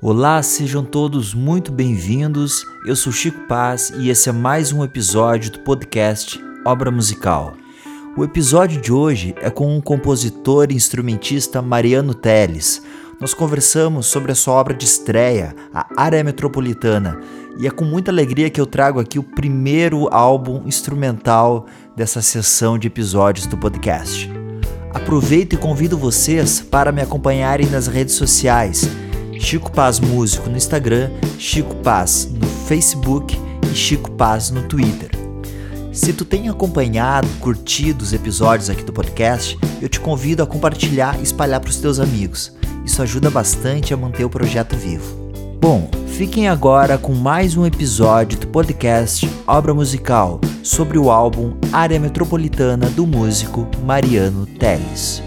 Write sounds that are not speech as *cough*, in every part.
Olá, sejam todos muito bem-vindos. Eu sou Chico Paz e esse é mais um episódio do podcast Obra Musical. O episódio de hoje é com o compositor e instrumentista Mariano Teles. Nós conversamos sobre a sua obra de estreia, a Área Metropolitana, e é com muita alegria que eu trago aqui o primeiro álbum instrumental dessa sessão de episódios do podcast. Aproveito e convido vocês para me acompanharem nas redes sociais. Chico Paz Músico no Instagram, Chico Paz no Facebook e Chico Paz no Twitter. Se tu tem acompanhado, curtido os episódios aqui do podcast, eu te convido a compartilhar e espalhar para os teus amigos. Isso ajuda bastante a manter o projeto vivo. Bom, fiquem agora com mais um episódio do podcast Obra Musical sobre o álbum Área Metropolitana do músico Mariano Teles.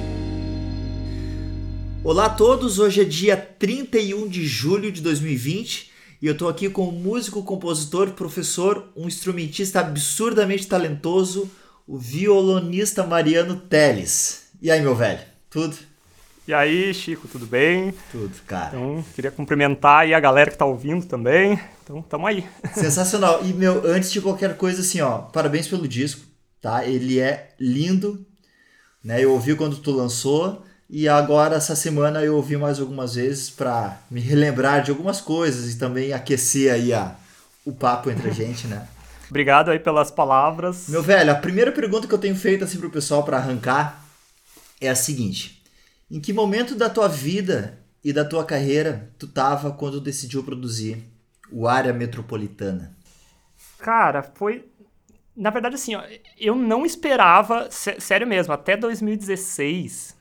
Olá a todos, hoje é dia 31 de julho de 2020 e eu estou aqui com o músico, compositor, professor, um instrumentista absurdamente talentoso, o violonista Mariano Teles. E aí, meu velho, tudo? E aí, Chico, tudo bem? Tudo, cara. Então, queria cumprimentar aí a galera que tá ouvindo também. Então, tamo aí. *laughs* Sensacional. E, meu, antes de qualquer coisa, assim, ó, parabéns pelo disco, tá? Ele é lindo, né? Eu ouvi quando tu lançou e agora, essa semana, eu ouvi mais algumas vezes para me relembrar de algumas coisas e também aquecer aí a, o papo entre a gente, né? *laughs* Obrigado aí pelas palavras. Meu velho, a primeira pergunta que eu tenho feito assim pro pessoal para arrancar é a seguinte: em que momento da tua vida e da tua carreira tu tava quando decidiu produzir o Área Metropolitana? Cara, foi na verdade assim, ó, eu não esperava, sério mesmo, até 2016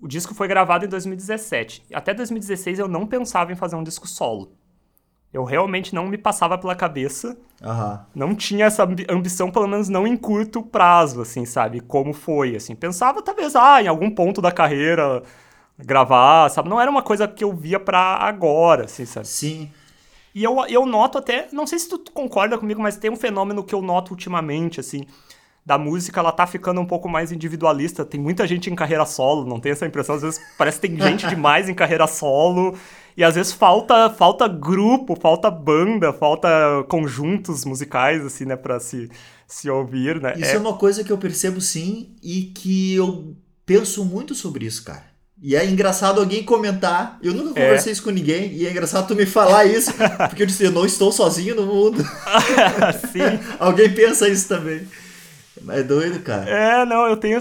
o disco foi gravado em 2017. Até 2016 eu não pensava em fazer um disco solo. Eu realmente não me passava pela cabeça. Uhum. Não tinha essa ambição, pelo menos não em curto prazo, assim, sabe? Como foi, assim. Pensava, talvez, ah, em algum ponto da carreira gravar, sabe? Não era uma coisa que eu via pra agora, assim, sabe? Sim. E eu, eu noto até, não sei se tu concorda comigo, mas tem um fenômeno que eu noto ultimamente, assim, da música, ela tá ficando um pouco mais individualista. Tem muita gente em carreira solo, não tem essa impressão? Às vezes parece que tem gente *laughs* demais em carreira solo. E às vezes falta, falta grupo, falta banda, falta conjuntos musicais, assim, né, pra se, se ouvir, né? Isso é... é uma coisa que eu percebo sim e que eu penso muito sobre isso, cara. E é engraçado alguém comentar. Eu nunca é. conversei é. isso com ninguém. E é engraçado tu me falar isso. Porque eu disse, eu não estou sozinho no mundo. *laughs* Sim. *laughs* alguém pensa isso também. É doido, cara. É, não, eu tenho,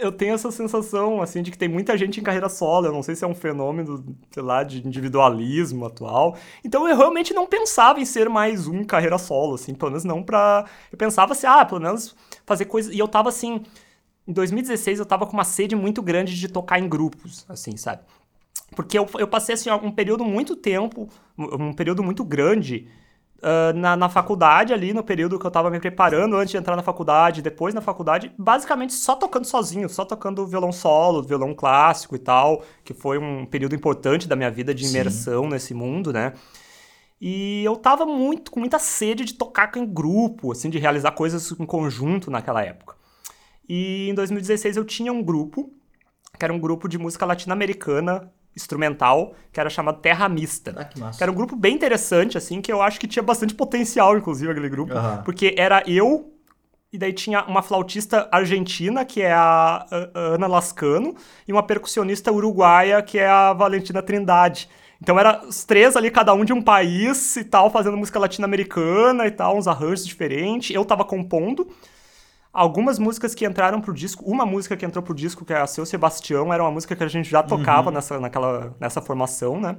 eu tenho essa sensação, assim, de que tem muita gente em carreira solo. Eu não sei se é um fenômeno, sei lá, de individualismo atual. Então eu realmente não pensava em ser mais um carreira solo, assim, pelo menos não pra. Eu pensava assim, ah, pelo menos fazer coisas. E eu tava assim. Em 2016 eu tava com uma sede muito grande de tocar em grupos, assim, sabe? Porque eu, eu passei, assim, um período muito tempo, um período muito grande Uh, na, na faculdade ali, no período que eu tava me preparando antes de entrar na faculdade, depois na faculdade, basicamente só tocando sozinho, só tocando violão solo, violão clássico e tal, que foi um período importante da minha vida de imersão Sim. nesse mundo, né? E eu tava muito, com muita sede de tocar em grupo, assim, de realizar coisas em conjunto naquela época. E em 2016 eu tinha um grupo, que era um grupo de música latino-americana instrumental, que era chamado Terra Mista. Ah, que. Que era um grupo bem interessante, assim, que eu acho que tinha bastante potencial, inclusive, aquele grupo. Uhum. Porque era eu, e daí tinha uma flautista argentina, que é a, Ana Lascano, e uma percussionista uruguaia, que é a Valentina Trindade. Então era os três ali, cada um de um país e tal, fazendo música latino-americana e tal, uns arranjos diferentes. Eu tava compondo algumas músicas que entraram pro disco, uma música que entrou pro disco, que é a Seu Sebastião, era uma música que a gente já tocava uhum. nessa, naquela, nessa formação, né?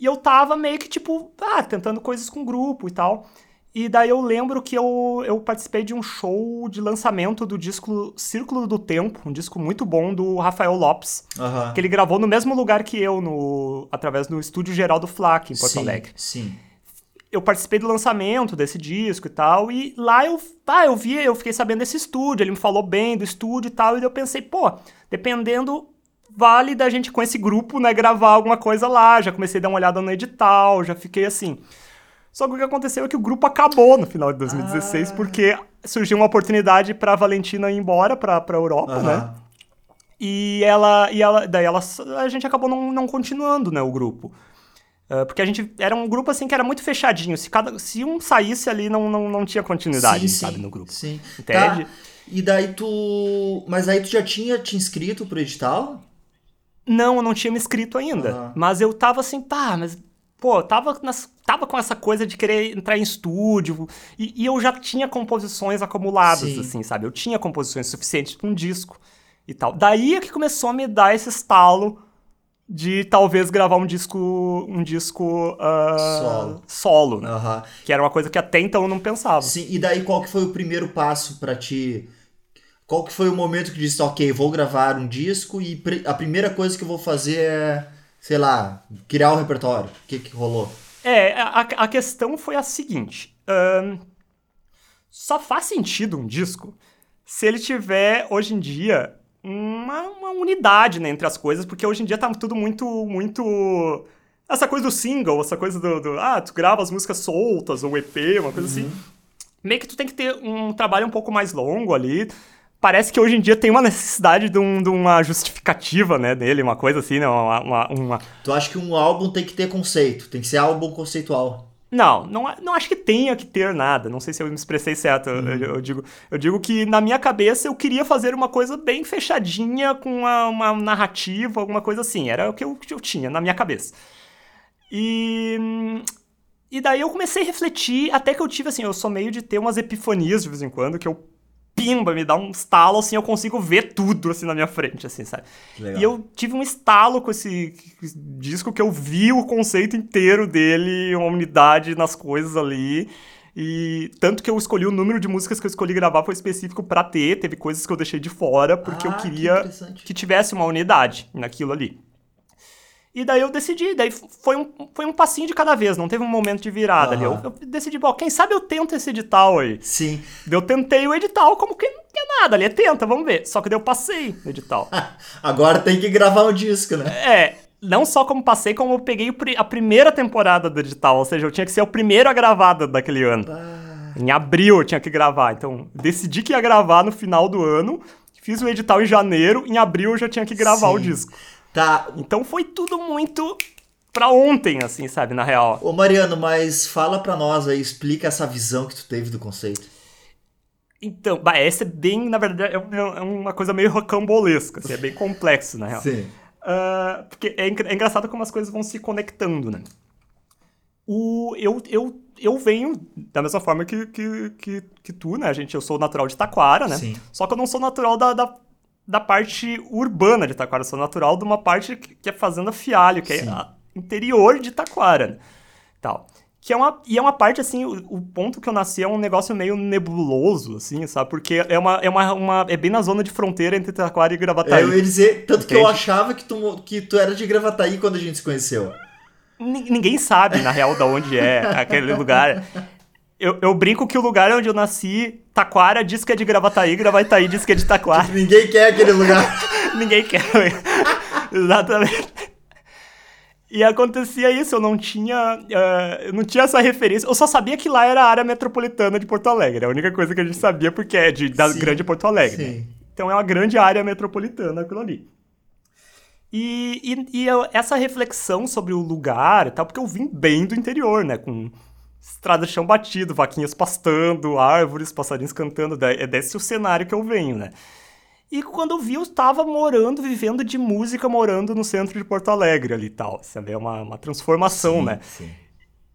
E eu tava meio que, tipo, ah, tentando coisas com grupo e tal. E daí eu lembro que eu, eu participei de um show de lançamento do disco Círculo do Tempo, um disco muito bom do Rafael Lopes, uhum. que ele gravou no mesmo lugar que eu, no, através do Estúdio Geral do Flac, em Porto sim, Alegre. Sim eu participei do lançamento desse disco e tal, e lá eu, ah, eu vi, eu fiquei sabendo desse estúdio, ele me falou bem do estúdio e tal, e eu pensei, pô, dependendo, vale da gente com esse grupo, né, gravar alguma coisa lá, já comecei a dar uma olhada no edital, já fiquei assim. Só que o que aconteceu é que o grupo acabou no final de 2016, ah. porque surgiu uma oportunidade pra Valentina ir embora pra, pra Europa, uhum. né? E ela, e ela, daí ela, a gente acabou não, não continuando, né, o grupo. Uh, porque a gente era um grupo assim que era muito fechadinho. Se, cada, se um saísse ali, não, não, não tinha continuidade, sim, sabe, sim, no grupo. Sim. Entende? Tá. E daí tu. Mas aí tu já tinha te inscrito pro edital? Não, eu não tinha me inscrito ainda. Uhum. Mas eu tava assim, pá, mas. Pô, tava, nas, tava com essa coisa de querer entrar em estúdio. E, e eu já tinha composições acumuladas, Sim. assim, sabe? Eu tinha composições suficientes pra um disco e tal. Daí é que começou a me dar esse estalo de talvez gravar um disco. Um disco. ah, Solo. Solo, né? Que era uma coisa que até então eu não pensava. Sim, e daí qual que foi o primeiro passo pra ti? Qual que foi o momento que disse, ok, vou gravar um disco e a primeira coisa que eu vou fazer é, sei lá, criar o repertório. O que que rolou? É, a, a questão foi a seguinte: ahn, só faz sentido um disco se ele tiver, hoje em dia, uma, uma unidade né, entre as coisas, porque hoje em dia tá tudo muito, muito. Essa coisa do single, essa coisa do, do, Ah, tu grava as músicas soltas, ou EP, uma coisa assim. Meio que tu tem que ter um trabalho um pouco mais longo ali. Parece que hoje em dia tem uma necessidade de, um- de uma justificativa, né, dele, uma coisa assim, né, uma- uma- uma, Tu acha que um álbum tem que ter conceito, tem que ser álbum conceitual. Não, não, não acho que tenha que ter nada. Não sei se eu me expressei certo. Eu- Eu, eu digo, eu digo que na minha cabeça eu queria fazer uma coisa bem fechadinha, com uma, uma narrativa, alguma coisa assim. Era o que eu, que eu tinha na minha cabeça. E. E daí eu comecei a refletir, até que eu tive assim, eu sou meio de ter umas epifanias de vez em quando, que eu pimba, me dá um estalo, assim, eu consigo ver tudo, assim, na minha frente, assim, sabe? Legal. E eu tive um estalo com esse disco que eu vi o conceito inteiro dele, uma unidade nas coisas ali. E tanto que eu escolhi o número de músicas que eu escolhi gravar foi específico pra ter, teve coisas que eu deixei de fora, porque Ah, eu que queria interessante. que tivesse uma unidade naquilo ali. E daí eu decidi, daí foi um, foi um passinho de cada vez, não teve um momento de virada ali. Eu, eu decidi, bom, quem sabe eu tento esse edital aí. Sim. Eu tentei o edital como que não quer nada ali, é tenta, vamos ver. Só que daí eu passei no edital. *laughs* Agora tem que gravar o disco, né? É, não só como passei, como eu peguei o a primeira temporada do edital, ou seja, eu tinha que ser o primeiro a gravar da- daquele ano. Ah, Em abril eu tinha que gravar, então decidi que ia gravar no final do ano, fiz o edital em janeiro, em abril eu já tinha que gravar o Sim. disco. Tá. Então foi tudo muito pra ontem, assim, sabe, na real. Ô Mariano, mas fala pra nós aí, explica essa visão que tu teve do conceito. Então, bah, essa é bem, na verdade, é é uma coisa meio rocambolesca, assim, é bem complexo, na real. *laughs* Sim. Ah, porque é, é engraçado como as coisas vão se conectando, né? O, eu, eu, eu venho da mesma forma que, que, que, que tu, né, gente? Eu sou natural de Taquara, né? Sim. Só que eu não sou natural da, da, da parte urbana de Taquara, sou natural de uma parte que, é Fazenda Fialho, que Sim. é interior de Taquara? Tal. Que é uma, e é uma parte, assim, o, o ponto que eu nasci é um negócio meio nebuloso, assim, sabe? Porque é, uma, é, uma, uma, é bem na zona de fronteira entre Taquara e Gravataí. Eu ia dizer, tanto que eu Entende? achava que tu, que tu era de Gravataí quando a gente se conheceu. Ni- Ninguém sabe, na real, da onde é aquele lugar. Eu, eu brinco que o lugar onde eu nasci, Taquara diz que é de Gravataí, Gravataí diz que é de Taquara. *laughs* Ninguém quer aquele lugar. *laughs* Ninguém quer. *laughs* Exatamente. E acontecia isso, eu não tinha. eh, eu não tinha essa referência. Eu só sabia que lá era a área metropolitana de Porto Alegre. É a única coisa que a gente sabia, porque é de, da Sim, grande Porto Alegre. sim. Então é uma grande área metropolitana aquilo ali. E, e, e eu- essa reflexão sobre o lugar e tal, porque eu vim bem do interior, né? Com estrada de chão batido, vaquinhas pastando, árvores, passarinhos cantando. É desse o cenário que eu venho, né? E quando eu vi, eu estava morando, vivendo de música, morando no centro de Porto Alegre ali e tal. Sabe? É uma, uma transformação, Sim, né? sim.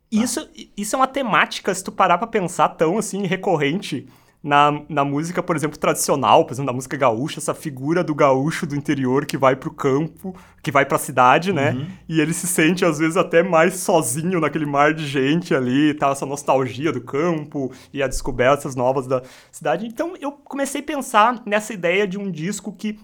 Isso, isso é uma temática, se tu parar pra pensar, tão assim, recorrente na, na música, por exemplo, tradicional, por exemplo, na música gaúcha, essa figura do gaúcho do interior que vai pro campo, que vai pra cidade, né? E ele se sente, às vezes, até mais sozinho naquele mar de gente ali, tá? Essa nostalgia do campo e as descobertas novas da cidade. Então, eu comecei a pensar nessa ideia de um disco que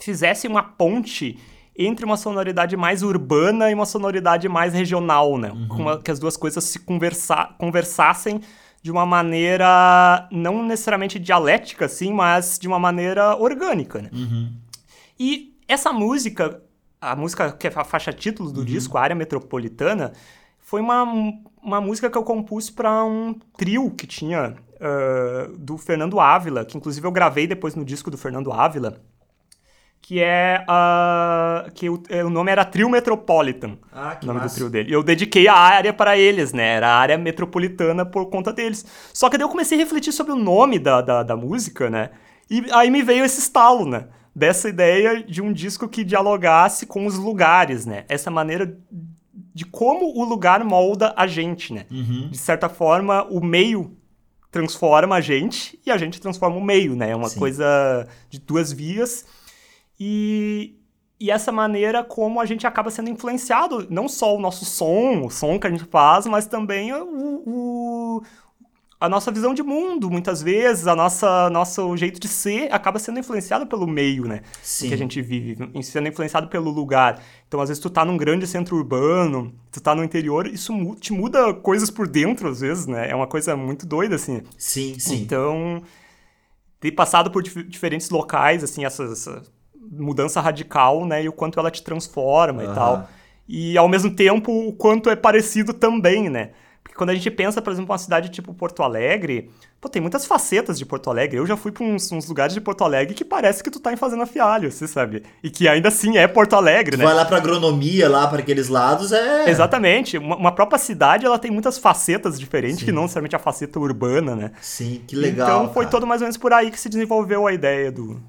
fizesse uma ponte entre uma sonoridade mais urbana e uma sonoridade mais regional, né? Uma- que as duas coisas se conversa conversassem de uma maneira não necessariamente dialética, assim, mas de uma maneira orgânica, né? E essa música, a música que é a faixa título do disco, a Área Metropolitana, foi uma, uma música que eu compus para um trio que tinha ah, do Fernando Ávila, que inclusive eu gravei depois no disco do Fernando Ávila, que é a que o, o nome era Trio Metropolitan. Ah, que o nome massa. do trio dele. E eu dediquei a área para eles, né? Era a área metropolitana por conta deles. Só que daí eu comecei a refletir sobre o nome da, da, da música, né? E aí me veio esse estalo, né? Dessa ideia de um disco que dialogasse com os lugares, né? Essa maneira de como o lugar molda a gente, né? Uhum. De certa forma, o meio transforma a gente e a gente transforma o meio, né? É uma Sim. coisa de duas vias. E, e essa maneira como a gente acaba sendo influenciado, não só o nosso som, o som que a gente faz, mas também o, o- a nossa visão de mundo, muitas vezes, a nossa nosso jeito de ser acaba sendo influenciado pelo meio, né? Sim. que a gente vive, sendo influenciado pelo lugar. Então, às vezes, tu tá num grande centro urbano, tu tá no interior, isso te muda coisas por dentro, às vezes, né? É uma coisa muito doida, assim. Sim, sim. Então, ter passado por dif- diferentes locais, assim, essa, essa mudança radical, né? E o quanto ela te transforma e Aham. tal. E, ao mesmo tempo, o quanto é parecido também, né? Porque quando a gente pensa, por exemplo, uma cidade tipo Porto Alegre, pô, tem muitas facetas de Porto Alegre. Eu já fui pra uns, uns lugares de Porto Alegre que parece que tu tá em Fazenda Fialho, você sabe? E que ainda assim é Porto Alegre, Tu né? vai lá pra agronomia, lá para aqueles lados, é. Exatamente. Uma, uma própria cidade, ela tem muitas facetas diferentes, Sim. que não necessariamente a faceta urbana, né? Sim, que legal. Então foi cara. todo mais ou menos por aí que se desenvolveu a ideia do,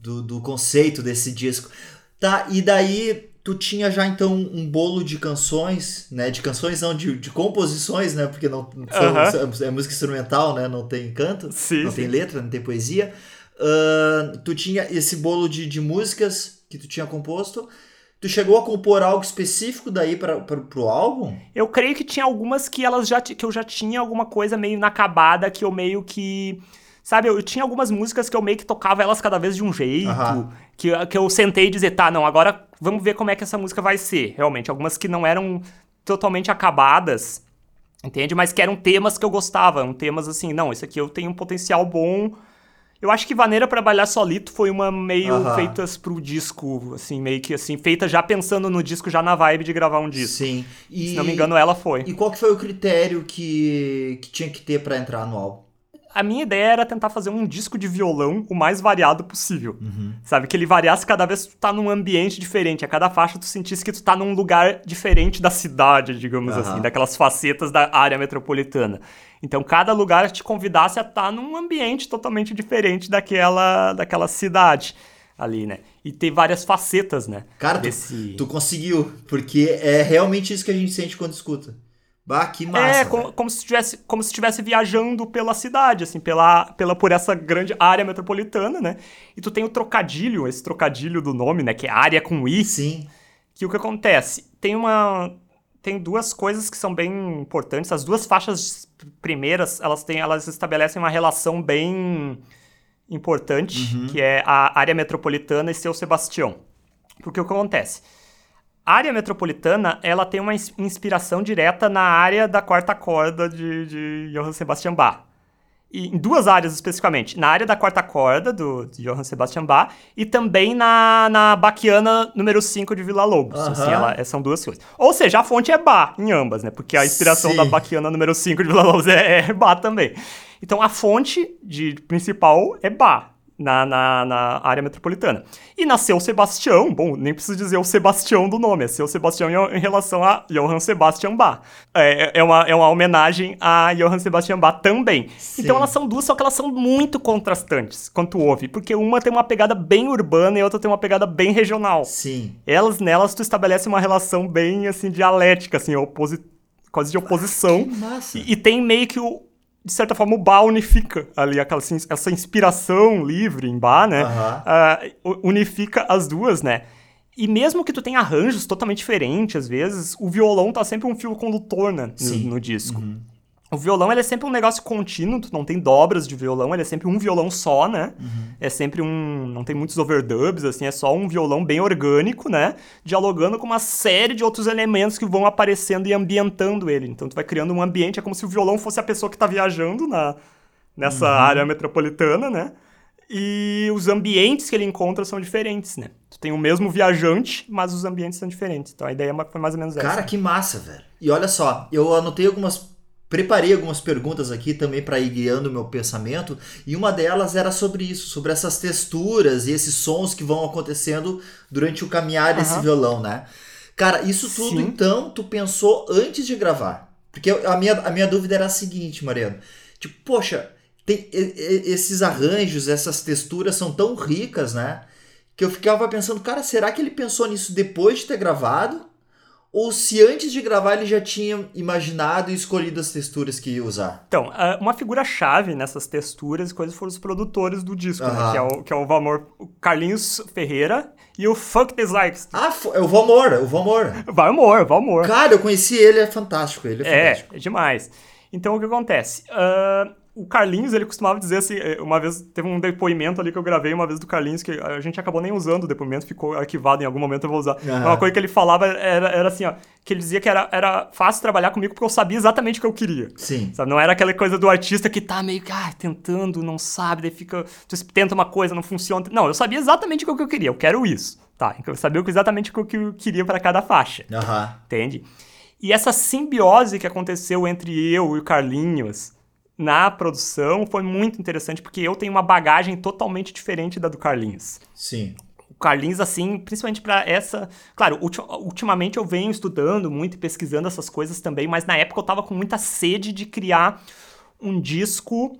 do, do conceito desse disco. Tá, e daí tu tinha já então um bolo de canções, né? De canções não, de, de composições, né? Porque não são- Aham. são- é música instrumental, né? Não tem canto, Sim, não sim. tem letra, não tem poesia. Ahn, tu tinha esse bolo de, de músicas que tu tinha composto. Tu chegou a compor algo específico daí para pro álbum? Eu creio que tinha algumas que elas já que eu já tinha alguma coisa meio inacabada que eu meio que sabe, eu, tinha algumas músicas que eu meio que tocava elas cada vez de um jeito, Aham. que, que eu sentei e dizer, tá, não, agora vamos ver como é que essa música vai ser, realmente, algumas que não eram totalmente acabadas, entende? Mas que eram temas que eu gostava, eram temas assim, não, esse aqui eu tenho um potencial bom. Eu acho que Vaneira para Bailar Solito foi uma meio Aham. feitas pro disco, assim, meio que assim, feita já pensando no disco, já na vibe de gravar um disco. Sim. E, Se não me engano, ela foi. E qual que foi o critério que, que tinha que ter para entrar no álbum? A minha ideia era tentar fazer um disco de violão o mais variado possível. Uhum. Sabe? Que ele variasse cada vez que tu tá num ambiente diferente. A cada faixa tu sentisse que tu tá num lugar diferente da cidade, digamos Aham. assim, daquelas facetas da área metropolitana. Então cada lugar te convidasse a estar num ambiente totalmente diferente daquela, daquela cidade ali, né? E ter várias facetas, né? Cara, tu, desse... tu conseguiu, porque é realmente isso que a gente sente quando escuta. Bah, que massa. é, como, como se estivesse como se estivesse viajando pela cidade, assim, pela, pela por essa grande área metropolitana, né? E tu tem o trocadilho, esse trocadilho do nome, né, que é área com i, Sim. que o que acontece? Tem uma tem duas coisas que são bem importantes. As duas faixas primeiras, elas têm elas estabelecem uma relação bem importante, Uhum. que é a área metropolitana e seu Sebastião. Porque o que acontece? A área metropolitana, ela tem uma ins- inspiração direta na área da quarta corda de, de Johann Sebastian Bach. E em duas áreas especificamente. Na área da quarta corda, do, de Johann Sebastian Bach, e também na, na Baquiana número 5 de Vila Lobos. Aham. Assim, ela- são duas coisas. Ou seja, a fonte é Bach em ambas, né? Porque a inspiração Sim. da Baquiana número 5 de Vila Lobos é, é Bach também. Então a fonte de, principal é Bach. Na, na, na área metropolitana. E nasceu Sebastião, bom, nem preciso dizer o Sebastião do nome, é seu Sebastião em, relação a Johann Sebastian Bach. É, é, uma, é uma homenagem a Johann Sebastian Bach também. Sim. Então elas são duas, só que elas são muito contrastantes quando tu ouve, porque uma tem uma pegada bem urbana e a outra tem uma pegada bem regional. Sim. Elas, nelas, tu estabelece uma relação bem, assim, dialética, assim, oposi quase de oposição. Massa. E, e tem meio que o. De certa forma, o Bach unifica ali aquela, assim, essa inspiração livre em Bach, né? Aham. Ah, u- unifica as duas, né? E mesmo que tu tenha arranjos totalmente diferentes, às vezes, o violão tá sempre um fio condutor, né? No, no disco. O violão, ele é sempre um negócio contínuo, tu não tem dobras de violão, ele é sempre um violão só, né? É sempre um... não tem muitos overdubs, assim, é só um violão bem orgânico, né? Dialogando com uma série de outros elementos que vão aparecendo e ambientando ele. Então tu vai criando um ambiente, é como se o violão fosse a pessoa que tá viajando na, nessa área metropolitana, né? E os ambientes que ele encontra são diferentes, né? Tu tem o mesmo viajante, mas os ambientes são diferentes. Então a ideia foi mais ou menos essa. Cara, que massa, velho. E olha só, eu anotei algumas preparei algumas perguntas aqui também para ir guiando o meu pensamento, e uma delas era sobre isso, sobre essas texturas e esses sons que vão acontecendo durante o caminhar desse Aham. violão, né? Cara, isso tudo Sim. então tu pensou antes de gravar? Porque a minha, a minha dúvida era a seguinte, Mariano. Tipo, poxa, tem esses arranjos, essas texturas são tão ricas, né? Que eu ficava pensando, cara, será que ele pensou nisso depois de ter gravado? Ou se antes de gravar ele já tinha imaginado e escolhido as texturas que ia usar? Então, uma figura-chave nessas texturas e coisas foram os produtores do disco, né? Que é o, que é o Valmor o Carlinhos Ferreira e o Fuck Dislikes. Ah, é o Valmor, é o Valmor. Valmor, Valmor. Cara, eu conheci ele, é fantástico. Ele é, É, fantástico. é demais. Então, o que acontece? Ah, o Carlinhos, ele costumava dizer assim, eh, uma vez, teve um depoimento ali que eu gravei uma vez do Carlinhos, que a gente acabou nem usando o depoimento, ficou arquivado, em algum momento eu vou usar. Aham. Uma coisa que ele falava era, era assim, ó, que ele dizia que era, era fácil trabalhar comigo porque eu sabia exatamente o que eu queria. Sim. Sabe? Não era aquela coisa do artista que tá meio que ah, tentando, não sabe, daí fica. Tu tenta uma coisa, não funciona. Não, eu sabia exatamente o que eu queria, eu quero isso. Tá, então eu sabia exatamente o que eu queria para cada faixa. Aham. Entende? E essa simbiose que aconteceu entre eu e o Carlinhos na produção foi muito interessante, porque eu tenho uma bagagem totalmente diferente da do Carlinhos. Sim. O Carlinhos, assim, principalmente pra essa. Claro, ulti- ultimamente eu venho estudando muito e pesquisando essas coisas também, mas na época eu tava com muita sede de criar um disco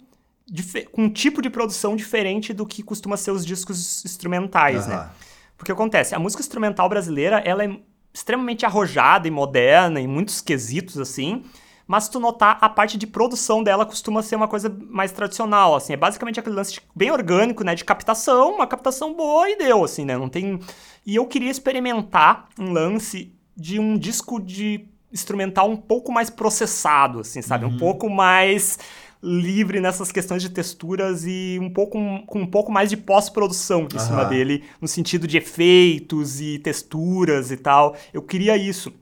com um tipo de produção diferente do que costuma ser os discos instrumentais, né? Aham. Porque acontece, a música instrumental brasileira, ela é extremamente arrojada e moderna em muitos quesitos, assim, mas se tu notar, a parte de produção dela costuma ser uma coisa mais tradicional, assim, é basicamente aquele lance de- bem orgânico, né, de captação, uma captação boa e deu, assim, né, não tem... E eu queria experimentar um lance de um disco de instrumental um pouco mais processado, assim, sabe, um pouco mais livre nessas questões de texturas e um pouco com um pouco mais de pós-produção em cima Aham. dele, no sentido de efeitos e texturas e tal. Eu queria isso.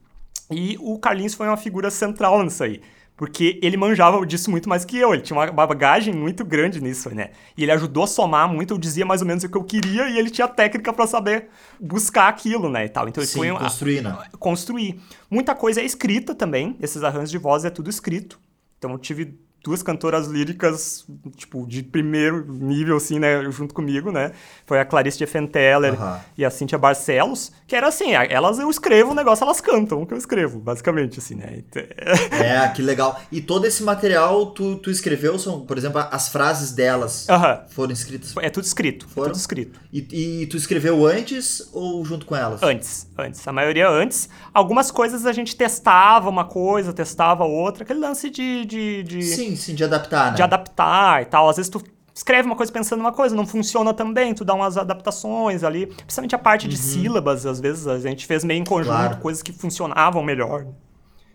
E o Carlinhos foi uma figura central nisso aí. Porque ele manjava disso muito mais que eu, ele tinha uma bagagem muito grande nisso, né? E ele ajudou a somar muito, eu dizia mais ou menos o que eu queria e ele tinha técnica pra saber buscar aquilo, né, e tal. Então ele Sim, foi um- construir, né? construir. Muita coisa é escrita também, esses arranjos de voz é tudo escrito. Então eu tive duas cantoras líricas, tipo, de primeiro nível, assim, né, junto comigo, né? Foi a Clarice de Fenteller Aham. e a Cíntia Barcelos, que era assim, elas eu escrevo o negócio, elas cantam o que eu escrevo, basicamente, assim, né? Então, *laughs* É, que legal. E todo esse material tu, tu escreveu, são, por exemplo, as frases delas Aham. foram escritas. É tudo escrito, é Foram? tudo escrito. E, e tu escreveu antes ou junto com elas? Antes, antes. A maioria antes. Algumas coisas a gente testava uma coisa, testava outra. Aquele lance de... de, de... Sim, sim, de adaptar, né? de adaptar e tal. Às vezes tu escreve uma coisa pensando uma coisa, não funciona também, tu dá umas adaptações ali. Principalmente a parte de sílabas, às vezes a gente fez meio em conjunto, Uhum. Claro. coisas que funcionavam melhor.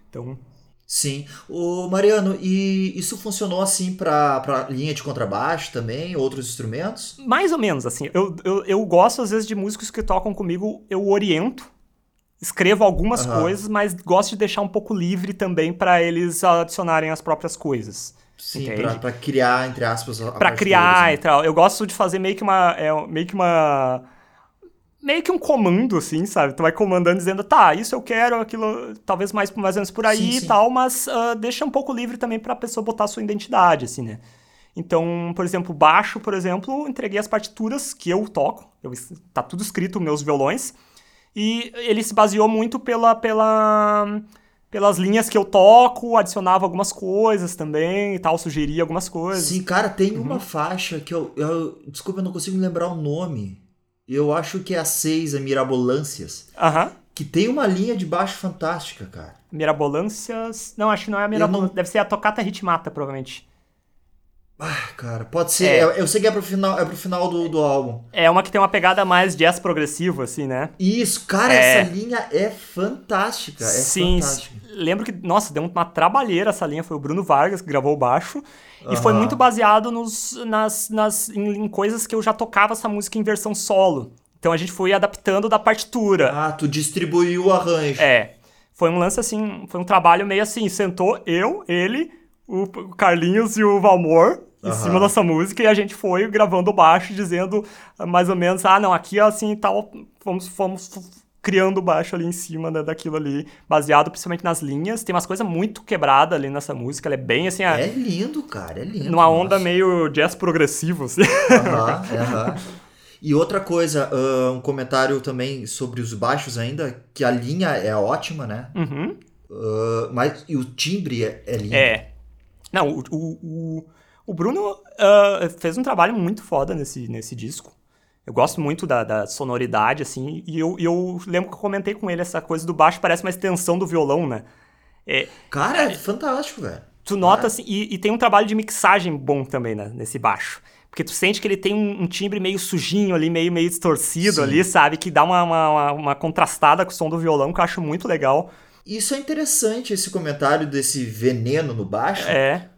Então, Sim. O Mariano, e isso funcionou assim pra, pra linha de contrabaixo também, outros instrumentos? mais ou menos assim. Eu, eu, eu gosto, às vezes, de músicos que tocam comigo, eu oriento. Escrevo algumas Aham. coisas, mas gosto de deixar um pouco livre também para eles adicionarem as próprias coisas. Sim, pra, pra criar, entre aspas, a Pra criar deles, e tal. Eu gosto de fazer meio que uma. É, meio que uma. Meio que um comando, assim, sabe? Tu vai comandando dizendo, tá, isso eu quero, aquilo, talvez mais, mais ou menos por aí Sim, e sim. tal, mas ah, deixa um pouco livre também pra pessoa botar a sua identidade, assim, né? Então, por exemplo, baixo, por exemplo, entreguei as partituras que eu toco, eu, tá tudo escrito meus violões, e ele se baseou muito pela, pela, pelas linhas que eu toco, adicionava algumas coisas também e tal, sugeria algumas coisas. Sim, cara, tem Uhum. uma faixa que eu, eu. Desculpa, eu não consigo lembrar o nome. Eu acho que é a 6, a Mirabolâncias. Aham. Que tem uma linha de baixo fantástica, cara. Mirabolâncias. Não, acho que não é a não- Mirabolância. Deve ser a Tocata Ritmata, provavelmente. Ah, cara, pode ser. É. Eu, eu sei que é pro final, é pro final do, do álbum. É uma que tem uma pegada mais jazz progressivo, assim, né? Isso, cara, É. essa linha é fantástica. É Sim. fantástica. Lembro que, nossa, deu uma trabalheira essa linha. Foi o Bruno Vargas que gravou o baixo. E foi muito baseado nos, nas, nas, em, em coisas que eu já tocava essa música em versão solo. Então a gente foi adaptando da partitura. Ah, tu distribuiu o arranjo. É. Foi um lance assim, foi um trabalho meio assim, sentou eu, ele, o o Carlinhos e o Valmor em Aham. cima dessa música e a gente foi gravando baixo dizendo mais ou menos, ah, não, aqui assim tal, vamos vamos criando o baixo ali em cima né, daquilo ali, baseado principalmente nas linhas. Tem umas coisas muito quebradas ali nessa música, ela é bem assim... É lindo, cara, é lindo. Numa onda nossa. meio jazz progressivo, assim. Aham, *laughs* aham. E outra coisa, uh, um comentário também sobre os baixos ainda, que a linha é ótima, né? Uhum. Uh, mas e o timbre é, é lindo. É. Não, o, o, o Bruno uh, fez um trabalho muito foda nesse, nesse disco. Eu gosto muito da, da sonoridade, assim, e eu, eu lembro que eu comentei com ele essa coisa do baixo, parece uma extensão do violão, né? É, Cara, é, é fantástico, velho. Tu nota, assim, e, e, tem um trabalho de mixagem bom também né, nesse baixo. Porque tu sente que ele tem um, um timbre meio sujinho ali, meio, meio distorcido Sim. ali, sabe? Que dá uma, uma, uma, contrastada com o som do violão, que eu acho muito legal. Isso é interessante, esse comentário desse veneno no baixo. É.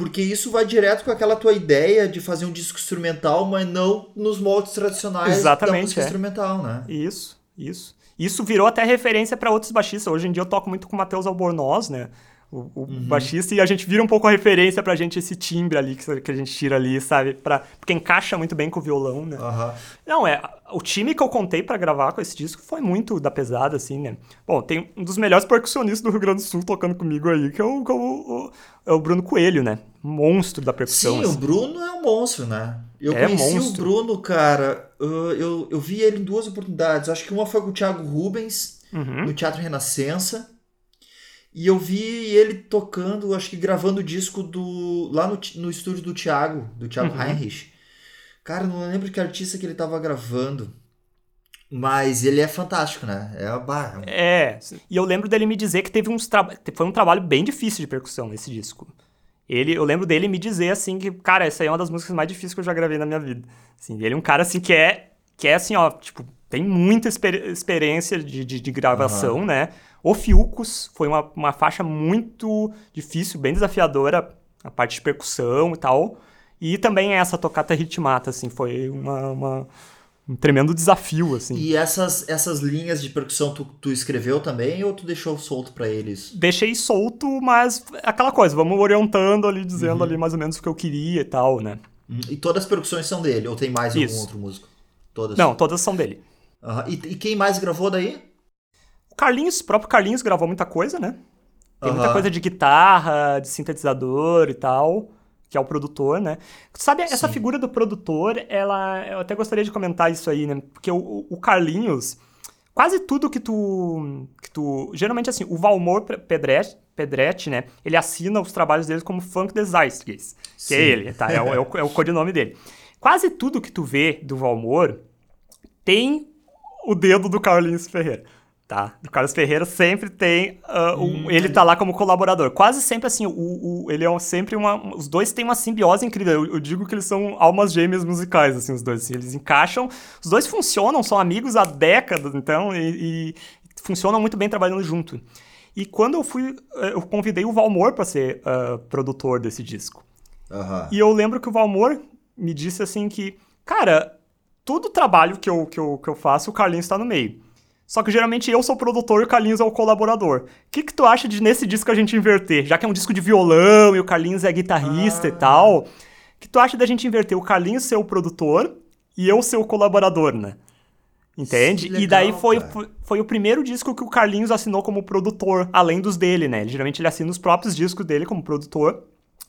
Porque isso vai direto com aquela tua ideia de fazer um disco instrumental, mas não nos moldes tradicionais Exatamente, da música é. instrumental, né? Isso, isso. Isso virou até referência para outros baixistas. Hoje em dia eu toco muito com o Matheus Albornoz, né? O, o uhum. baixista, e a gente vira um pouco a referência pra gente esse timbre ali que, que a gente tira ali, sabe? Pra, porque encaixa muito bem com o violão, né? Uhum. Não, é. O time que eu contei para gravar com esse disco foi muito da pesada, assim, né? Bom, tem um dos melhores percussionistas do Rio Grande do Sul tocando comigo aí, que é o, que é o, é o Bruno Coelho, né? Monstro da percussão. Sim, assim. o Bruno é um monstro, né? Eu é conheci monstro. o Bruno, cara. Eu, eu vi ele em duas oportunidades. Acho que uma foi com o Thiago Rubens, uhum. no Teatro Renascença. E eu vi ele tocando, acho que gravando o disco do lá no, no estúdio do Thiago, do Thiago uhum. Heinrich. Cara, não lembro que artista que ele tava gravando. Mas ele é fantástico, né? É, bah, é, e eu lembro dele me dizer que teve uns foi um trabalho bem difícil de percussão nesse disco. Ele, eu lembro dele me dizer assim que, cara, essa aí é uma das músicas mais difíceis que eu já gravei na minha vida. Assim, ele é um cara assim que é que é assim, ó, tipo, tem muita exper experiência de, de, de gravação, uhum. né? O Fiucos foi uma, uma faixa muito difícil, bem desafiadora, a parte de percussão e tal. E também essa tocata ritmata, assim, foi uma, uma, um tremendo desafio, assim. E essas, essas linhas de percussão tu, tu escreveu também ou tu deixou solto para eles? Deixei solto, mas aquela coisa, vamos orientando ali, dizendo uhum. ali mais ou menos o que eu queria e tal, né? Uhum. E todas as percussões são dele, ou tem mais Isso. algum outro músico? Todas? Não, todas são dele. Uhum. E, e quem mais gravou daí? Carlinhos, o próprio Carlinhos gravou muita coisa, né? Tem uhum. muita coisa de guitarra, de sintetizador e tal, que é o produtor, né? Sabe, Sim. essa figura do produtor, ela. Eu até gostaria de comentar isso aí, né? Porque o, o Carlinhos, quase tudo que tu. que tu. Geralmente, assim, o Valmor Pedretti, Pedretti né? Ele assina os trabalhos dele como Funk Desastres, que é Sim. é ele, tá? É o, é, o, é o codinome dele. Quase tudo que tu vê do Valmor tem o dedo do Carlinhos Ferreira tá? O Carlos Ferreira sempre tem. Uh, um, hum, ele tá lá como colaborador. Quase sempre assim, o, o, ele é sempre uma. Os dois têm uma simbiose incrível. Eu, eu, digo que eles são almas gêmeas musicais, assim, os dois. Assim, eles encaixam. Os dois funcionam, são amigos há décadas, então, e, e funcionam muito bem trabalhando junto. E quando eu fui. Eh, eu convidei o Valmor para ser uh, produtor desse disco. Uhum. E eu lembro que o Valmor me disse assim que, cara, todo o trabalho que eu, que eu, que eu faço, o Carlinhos está no meio. Só que geralmente eu sou o produtor e o Carlinhos é o colaborador. O que, que tu acha de nesse disco a gente inverter? Já que é um disco de violão e o Carlinhos é guitarrista ah. e tal. O que tu acha da gente inverter o Carlinhos ser o produtor e eu ser o colaborador, né? Entende? Legal, e daí foi, foi o primeiro disco que o Carlinhos assinou como produtor, além dos dele, né? Ele, geralmente ele assina os próprios discos dele como produtor.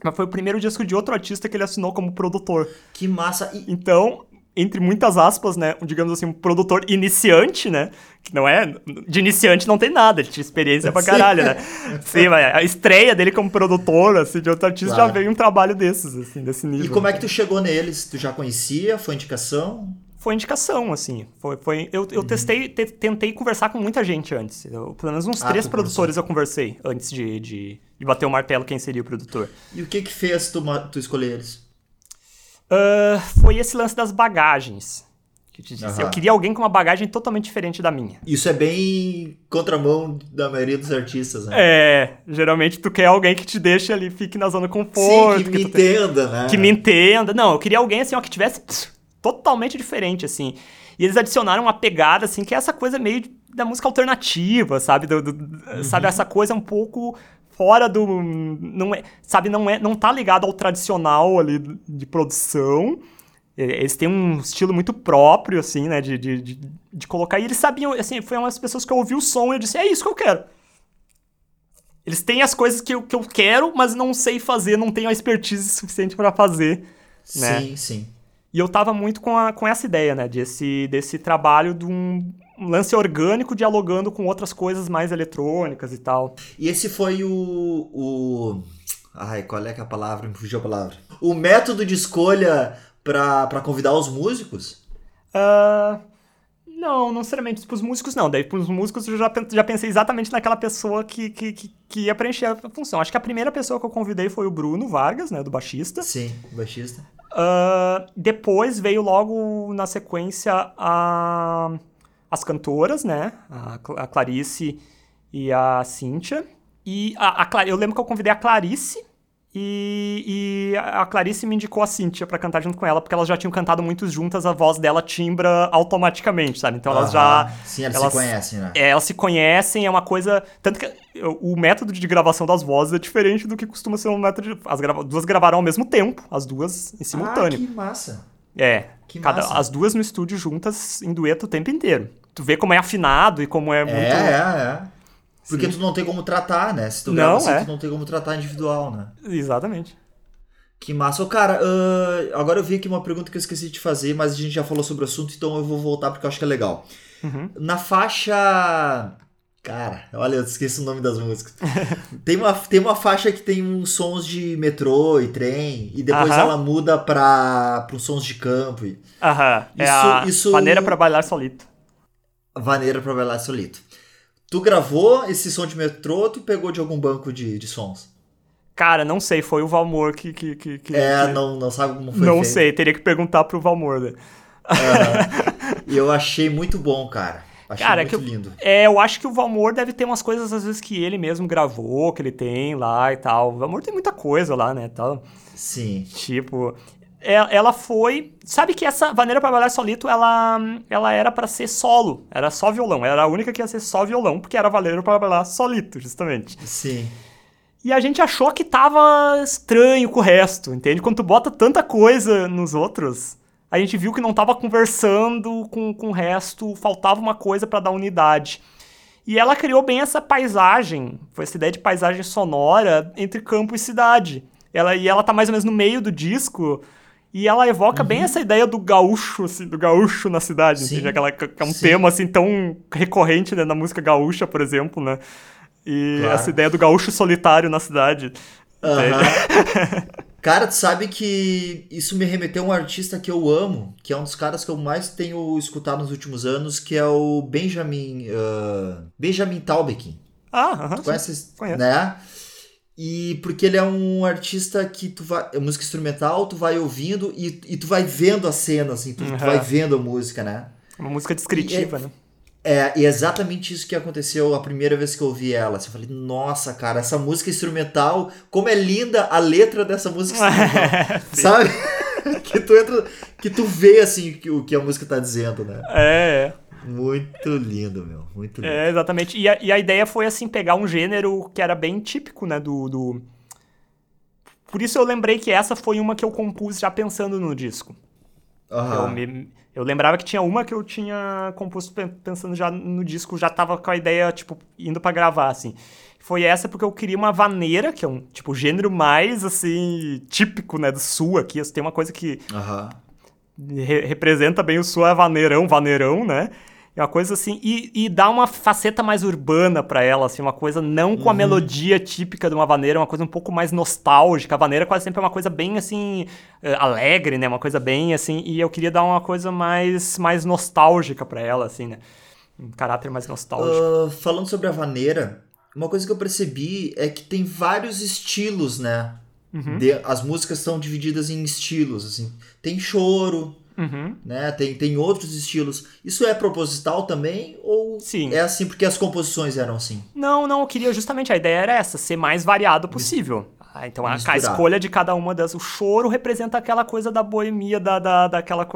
Mas foi o primeiro disco de outro artista que ele assinou como produtor. Que massa! E... Então, entre muitas aspas, né, um, digamos assim, um produtor iniciante, né, que não é, de iniciante não tem nada, ele tinha experiência pra *laughs* caralho, né, sim, mas a estreia dele como produtor, assim, de outro artista claro. já veio um trabalho desses, assim, desse nível. E como é que tu chegou neles? Tu já conhecia? Foi indicação? Foi indicação, assim, foi, foi eu, eu uhum. testei, te, tentei conversar com muita gente antes, eu, pelo menos uns ah, três produtores eu conversei antes de, de, de, bater o martelo quem seria o produtor. E o que que fez tu, tu escolher eles? Uh, foi esse lance das bagagens. Que eu, te disse. Uhum. eu queria alguém com uma bagagem totalmente diferente da minha. Isso é bem contramão da maioria dos artistas, né? É, geralmente tu quer alguém que te deixe ali, fique na zona conforto. Sim, que, que me entenda, tem... né? Que me entenda. Não, eu queria alguém assim, ó, que tivesse totalmente diferente, assim. E eles adicionaram uma pegada, assim, que é essa coisa meio da música alternativa, sabe? Do, do, uhum. Sabe, essa coisa um pouco fora do. Não é, sabe, não, é, não tá ligado ao tradicional ali de produção. Eles têm um estilo muito próprio, assim, né, de, de, de, de colocar. E eles sabiam, assim, foi umas pessoas que eu ouvi o som e eu disse, é isso que eu quero. Eles têm as coisas que eu, que eu quero, mas não sei fazer, não tenho a expertise suficiente para fazer. Né? Sim, sim. E eu tava muito com, a, com essa ideia, né? Desse, desse trabalho de um, um lance orgânico dialogando com outras coisas mais eletrônicas e tal. E esse foi o. o... Ai, qual é que é a palavra? Me fugiu a palavra. O método de escolha para convidar os músicos? Uh, não, não necessariamente pros músicos, não. Daí pros músicos eu já, já pensei exatamente naquela pessoa que, que, que, que ia preencher a função. Acho que a primeira pessoa que eu convidei foi o Bruno Vargas, né, do baixista. Sim, baixista. Uh, depois veio logo na sequência a, as cantoras, né? A, a Clarice e a Cíntia. E a, a, eu lembro que eu convidei a Clarice e, e, a Clarice me indicou a Cíntia para cantar junto com ela, porque elas já tinham cantado muito juntas, a voz dela timbra automaticamente, sabe? Então elas já. Sim, elas, elas, se conhecem, né? É, elas se conhecem, é uma coisa. Tanto que o método de gravação das vozes é diferente do que costuma ser um método de. As grava... duas gravaram ao mesmo tempo, as duas em simultâneo. Ah, que massa! É. Que cada... massa. As duas no estúdio juntas em dueto o tempo inteiro. Tu vê como é afinado e como é, é muito. É, é, é. Porque Sim. tu não tem como tratar, né? Se tu grava não, assim, é. tu não tem como tratar individual, né? Exatamente. Que massa. Ô, cara, uh, agora eu vi aqui uma pergunta que eu esqueci de fazer, mas a gente já falou sobre o assunto, então eu vou voltar porque eu acho que é legal. Uhum. Na faixa. Cara, olha, eu esqueci o nome das músicas. *laughs* tem, uma, tem uma faixa que tem uns sons de metrô e trem, e depois ela muda pra, pra uns sons de campo. Aham. É a isso... maneira pra bailar solito. Vaneira pra bailar solito. Tu gravou esse som de metrô ou tu pegou de algum banco de, de sons? Cara, não sei, foi o Valmor que. que, que, que é, que... Não, não sabe como foi. Não feito. sei, teria que perguntar pro Valmor. Né? E eu achei muito bom, cara. Achei cara, muito que lindo. é, eu acho que o Valmor deve ter umas coisas, às vezes, que ele mesmo gravou, que ele tem lá e tal. O Valmor tem muita coisa lá, né? Tal. Sim. Tipo, é, ela foi. Sabe que essa Vaneira para Bailar Solito, ela, ela era para ser solo, era só violão. Era a única que ia ser só violão, porque era Vaneira para Bailar Solito, justamente. Sim. E a gente achou que tava estranho com o resto, entende? Quando tu bota tanta coisa nos outros, a gente viu que não tava conversando com, com o resto, faltava uma coisa para dar unidade. E ela criou bem essa paisagem, foi essa ideia de paisagem sonora entre campo e cidade. Ela, e ela tá mais ou menos no meio do disco, e ela evoca uhum. bem essa ideia do gaúcho, assim, do gaúcho na cidade, Sim. entende? Aquela, que é um Sim. tema, assim, tão recorrente né, na música gaúcha, por exemplo, né? E claro. essa ideia do gaúcho solitário na cidade. Uhum. *laughs* Cara, tu sabe que isso me remeteu a um artista que eu amo, que é um dos caras que eu mais tenho escutado nos últimos anos, que é o Benjamin... Uh, Benjamin Taubek. Ah, aham. Tu conhece? Conheço. Né? E porque ele é um artista que tu vai. É música instrumental, tu vai ouvindo e, e tu vai vendo a cena, assim, tu, uhum. tu vai vendo a música, né? Uma música descritiva, e, né? É, e é exatamente isso que aconteceu a primeira vez que eu ouvi ela. Assim, eu falei, nossa, cara, essa música instrumental, como é linda a letra dessa música *laughs* instrumental. sabe? *laughs* que tu entra. Que tu vê assim o que a música tá dizendo, né? É, é. Muito lindo, meu. Muito lindo. É, exatamente. E a, e a ideia foi, assim, pegar um gênero que era bem típico, né, do, do... Por isso eu lembrei que essa foi uma que eu compus já pensando no disco. Uhum. Eu, me, eu lembrava que tinha uma que eu tinha composto pensando já no disco, já tava com a ideia, tipo, indo para gravar, assim. Foi essa porque eu queria uma vaneira, que é um, tipo, gênero mais, assim, típico, né, do sul aqui. Tem uma coisa que... Uhum. Re representa bem o sul, é vaneirão, vaneirão, né? É uma coisa assim, e, e dá uma faceta mais urbana para ela, assim, uma coisa não com a uhum. melodia típica de uma vaneira, uma coisa um pouco mais nostálgica. A vaneira quase sempre é uma coisa bem, assim, uh, alegre, né? Uma coisa bem, assim, e eu queria dar uma coisa mais, mais nostálgica para ela, assim, né? Um caráter mais nostálgico. Uh, falando sobre a vaneira, uma coisa que eu percebi é que tem vários estilos, né? Uhum. De, as músicas são divididas em estilos, assim. Tem choro, Uhum. Né? Tem, tem outros estilos. Isso é proposital também? Ou Sim. é assim porque as composições eram assim? Não, não, eu queria justamente, a ideia era essa, ser mais variado possível. Ah, então a, a, escolha de cada uma das. O choro representa aquela coisa da boemia, da, da, daquela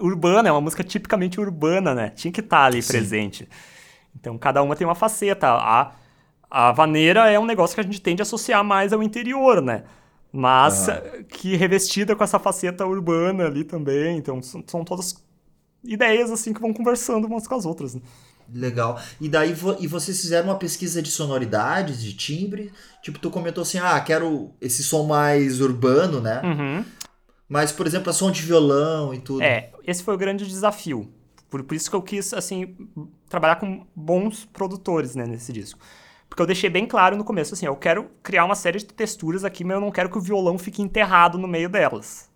urbana, é uma música tipicamente urbana, né? Tinha que estar tá ali Sim. presente. Então cada uma tem uma faceta. A, a vaneira é um negócio que a gente tende a associar mais ao interior, né? Mas uhum. que revestida com essa faceta urbana ali também. Então, são, são, todas ideias assim que vão conversando umas com as outras. Né? Legal. E daí vo e vocês fizeram uma pesquisa de sonoridades, de timbre? Tipo, tu comentou assim, ah, quero esse som mais urbano, né? Uhum. Mas, por exemplo, a som de violão e tudo. É, esse foi o grande desafio. Por, por isso que eu quis, assim, trabalhar com bons produtores, né, nesse disco. Porque eu deixei bem claro no começo, assim, eu quero criar uma série de texturas aqui, mas eu não quero que o violão fique enterrado no meio delas.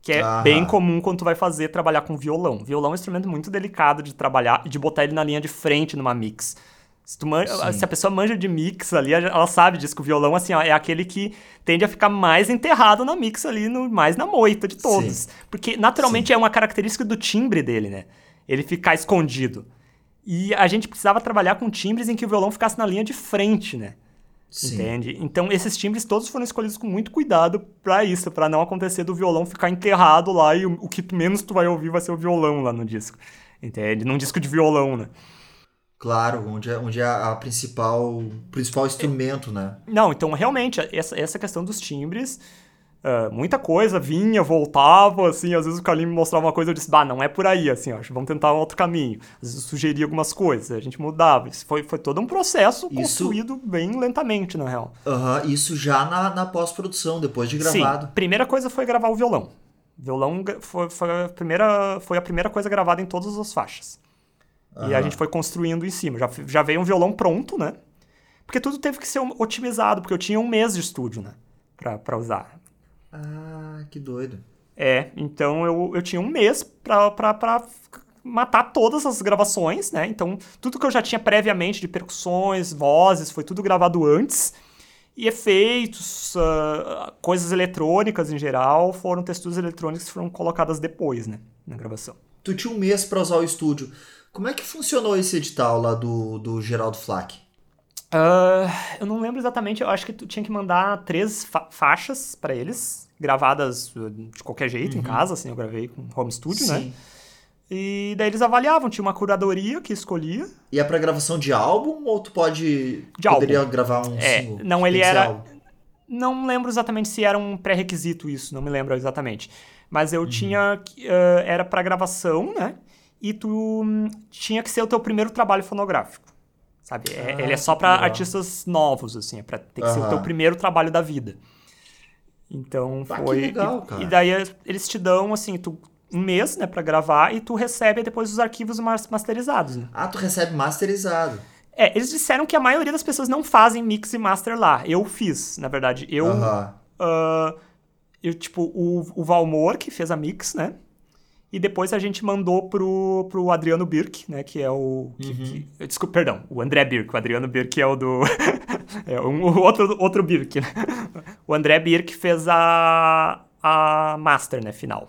Que é Aham. bem comum quando tu vai fazer trabalhar com violão. Violão é um instrumento muito delicado de trabalhar e de botar ele na linha de frente numa mix. Se, se, a pessoa manja de mix ali, ela sabe disso, que o violão, assim, ó, é aquele que tende a ficar mais enterrado na mix ali, no, mais na moita de todos. Sim. Porque, naturalmente, Sim. é uma característica do timbre dele, né? Ele ficar escondido. E a gente precisava trabalhar com timbres em que o violão ficasse na linha de frente, né? Sim. Entende? Então, esses timbres todos foram escolhidos com muito cuidado para isso, para não acontecer do violão ficar enterrado lá e o, o, que menos tu vai ouvir vai ser o violão lá no disco. Entende? Num disco de violão, né? Claro, onde é, onde é a principal, principal instrumento, né? Não, então realmente, essa, essa questão dos timbres Uh, muita coisa vinha, voltava, assim, às vezes o Kalim me mostrava uma coisa, eu disse, bah, não é por aí, assim, vamos tentar um outro caminho. Às vezes eu sugeria algumas coisas, a gente mudava. Isso foi, foi todo um processo isso... construído bem lentamente, na real. Uhum, isso já na, na pós-produção, depois de gravado. Sim, primeira coisa foi gravar o violão. O violão foi, foi, a primeira, foi a primeira coisa gravada em todas as faixas. Uhum. E a gente foi construindo em cima. Já, já veio um violão pronto, né? Porque tudo teve que ser otimizado, porque eu tinha um mês de estúdio, né? Pra, pra usar. Ah, que doido. É, então eu, eu tinha um mês pra, pra, pra matar todas as gravações, né? Então, tudo que eu já tinha previamente de percussões, vozes, foi tudo gravado antes. E efeitos, uh, coisas eletrônicas em geral, foram texturas eletrônicas que foram colocadas depois, né? Na gravação. Tu tinha um mês para usar o estúdio. Como é que funcionou esse edital lá do, do Geraldo Flack? Uh, eu não lembro exatamente, eu acho que tu tinha que mandar três fa faixas para eles, gravadas uh, de qualquer jeito, uhum. em casa, assim, eu gravei com home studio, né? Sim. né? E daí eles avaliavam, tinha uma curadoria que escolhia. E é pra gravação de álbum ou tu pode. De poderia álbum. gravar um é, single? Não, ele era. Não lembro exatamente se era um pré-requisito isso, não me lembro exatamente. Mas eu uhum. tinha. Uh, era pra gravação, né? E tu um, tinha que ser o teu primeiro trabalho fonográfico. Sabe? É, ah, ele é só para artistas novos, assim, é pra ter que ser o teu primeiro trabalho da vida. Então ah, foi. Legal, cara. E, e daí eles te dão, assim, tu, um mês, né, pra gravar e tu recebe depois os arquivos masterizados. Né? Ah, tu recebe masterizado. É, eles disseram que a maioria das pessoas não fazem mix e master lá. Eu fiz, na verdade. Eu. Uh, eu, tipo, o, o Valmor, que fez a mix, né? E depois a gente mandou pro, pro Adriano Birk, né? Que é o. Que, uhum. que, desculpa, perdão, o André Birk. O Adriano Birk é o do. *laughs* é um, o outro, outro Birk, né? *laughs* O André Birk fez a, a Master, né? Final.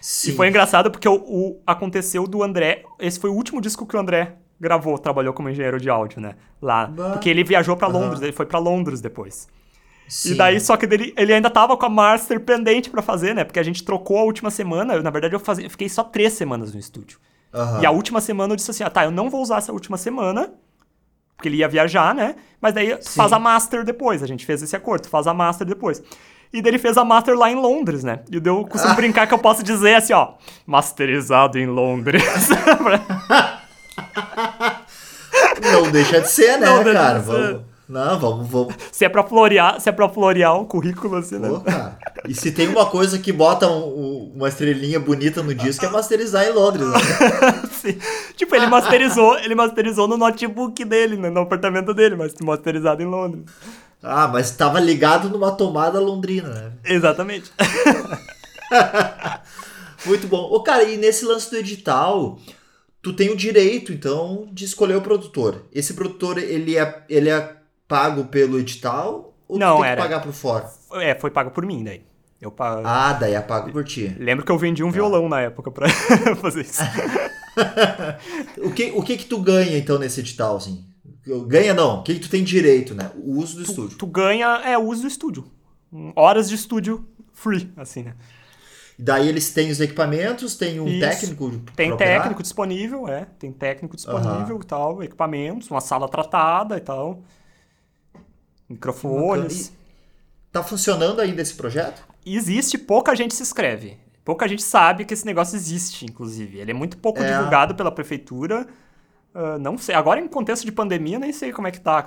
Sim. E foi engraçado porque o, o, aconteceu do André. Esse foi o último disco que o André gravou, trabalhou como engenheiro de áudio, né? Lá. Bah. Porque ele viajou para Londres, uhum. ele foi para Londres depois. Sim. E daí, só que dele, ele ainda tava com a Master pendente para fazer, né? Porque a gente trocou a última semana. Eu, na verdade, eu, eu fiquei só três semanas no estúdio. Uhum. E a última semana eu disse assim: ah, tá, eu não vou usar essa última semana, porque ele ia viajar, né? Mas daí tu faz a Master depois. A gente fez esse acordo, faz a Master depois. E daí ele fez a Master lá em Londres, né? E eu costumo ah. *laughs* brincar que eu posso dizer assim, ó, masterizado em Londres. *laughs* não deixa de ser, né, não cara? Vamos... Não, vamos, vamos. *laughs* Se é pra florear, se é pra florear um currículo assim, né? E se tem uma coisa que bota um, uma estrelinha bonita no disco é masterizar em Londres, né? *laughs* Sim. Tipo, ele masterizou, ele masterizou no notebook dele, né? no apartamento dele, mas masterizado em Londres. Ah, mas estava ligado numa tomada londrina, né? Exatamente. *laughs* Muito bom. Ô, cara, e nesse lance do edital, tu tem o direito, então, de escolher o produtor. Esse produtor, ele é, ele é pago pelo edital ou não, tem era. que pagar por fora? É, foi pago por mim daí. Eu pago... Ah, daí é pago por ti. Lembro que eu vendi um tá. violão na época pra *laughs* fazer isso. *laughs* o, que, o que que tu ganha então nesse edital, assim? Ganha não, o que que tu tem direito, né? O uso do tu, estúdio. Tu ganha, é, o uso do estúdio. Horas de estúdio free, assim, né? Daí eles têm os equipamentos, tem um Isso. técnico Tem técnico disponível, é. Tem técnico disponível uhum. e tal, equipamentos, uma sala tratada e tal microfones. Tá funcionando ainda esse projeto? Existe, pouca gente se inscreve. Pouca gente sabe que esse negócio existe, inclusive. Ele é muito pouco é. divulgado pela prefeitura. Uh, não sei. Agora, em contexto de pandemia, nem sei como é que tá.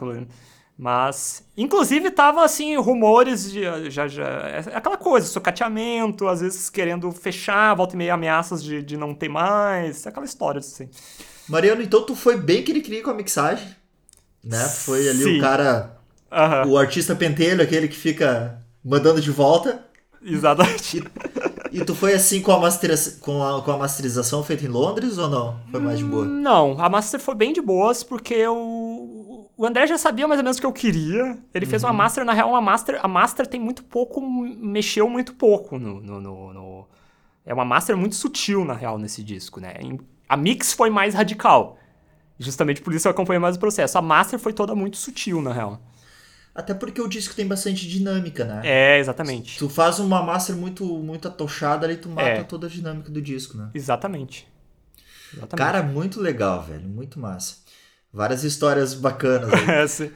Mas, inclusive, tava assim, rumores de. Já, já, é aquela coisa, socateamento, às vezes querendo fechar, volta e meia ameaças de, de não ter mais. Aquela história assim. Mariano, então tu foi bem que ele queria com a mixagem. Né? Foi ali Sim. o cara. Uhum. O artista pentelho, aquele que fica mandando de volta. Exatamente. E, e tu foi assim com a, masteriz... com, a, com a masterização feita em Londres ou não? Foi mais de boa? Não, a master foi bem de boas porque eu... o André já sabia mais ou menos o que eu queria. Ele uhum. fez uma uhum. master, na real, uma master. A master tem muito pouco, mexeu muito pouco no, no, no, no... É uma master muito sutil, na real, nesse disco, né? A mix foi mais radical. Justamente por isso eu acompanhei mais o processo. A master foi toda muito sutil, na real. Até porque o disco tem bastante dinâmica, né? É, exatamente. Se tu faz uma master muito, muito atochada ali, tu mata é. toda a dinâmica do disco, né? Exatamente. exatamente. Cara, muito legal, velho. Muito massa. Várias histórias bacanas. é, *laughs* sim.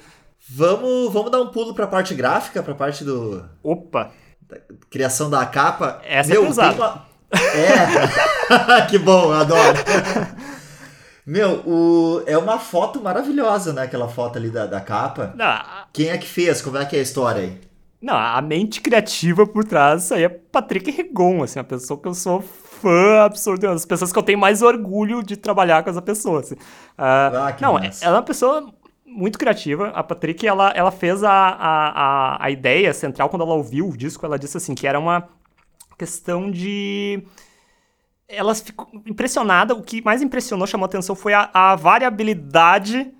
Vamos, vamos dar um pulo pra parte gráfica, pra parte do. Opa! Da criação da capa. Essa é Meu, é pesada. Uma... É! *laughs* que bom, adoro. *laughs* Meu, o... é uma foto maravilhosa, né? Aquela foto ali da, da capa. Não, Quem é que fez? Como é que é a história aí? Não, a mente criativa por trás aí é Patrick Regon, assim, a pessoa que eu sou fã absurdo, uma das pessoas que eu tenho mais orgulho de trabalhar com essa pessoa. Assim. Uh, ah, não, massa. ela é uma pessoa muito criativa. A Patrick, ela, ela fez a, a, a, a ideia central quando ela ouviu o disco, ela disse assim, que era uma questão de ela ficou impressionada. O que mais impressionou, chamou atenção, foi a, a variabilidade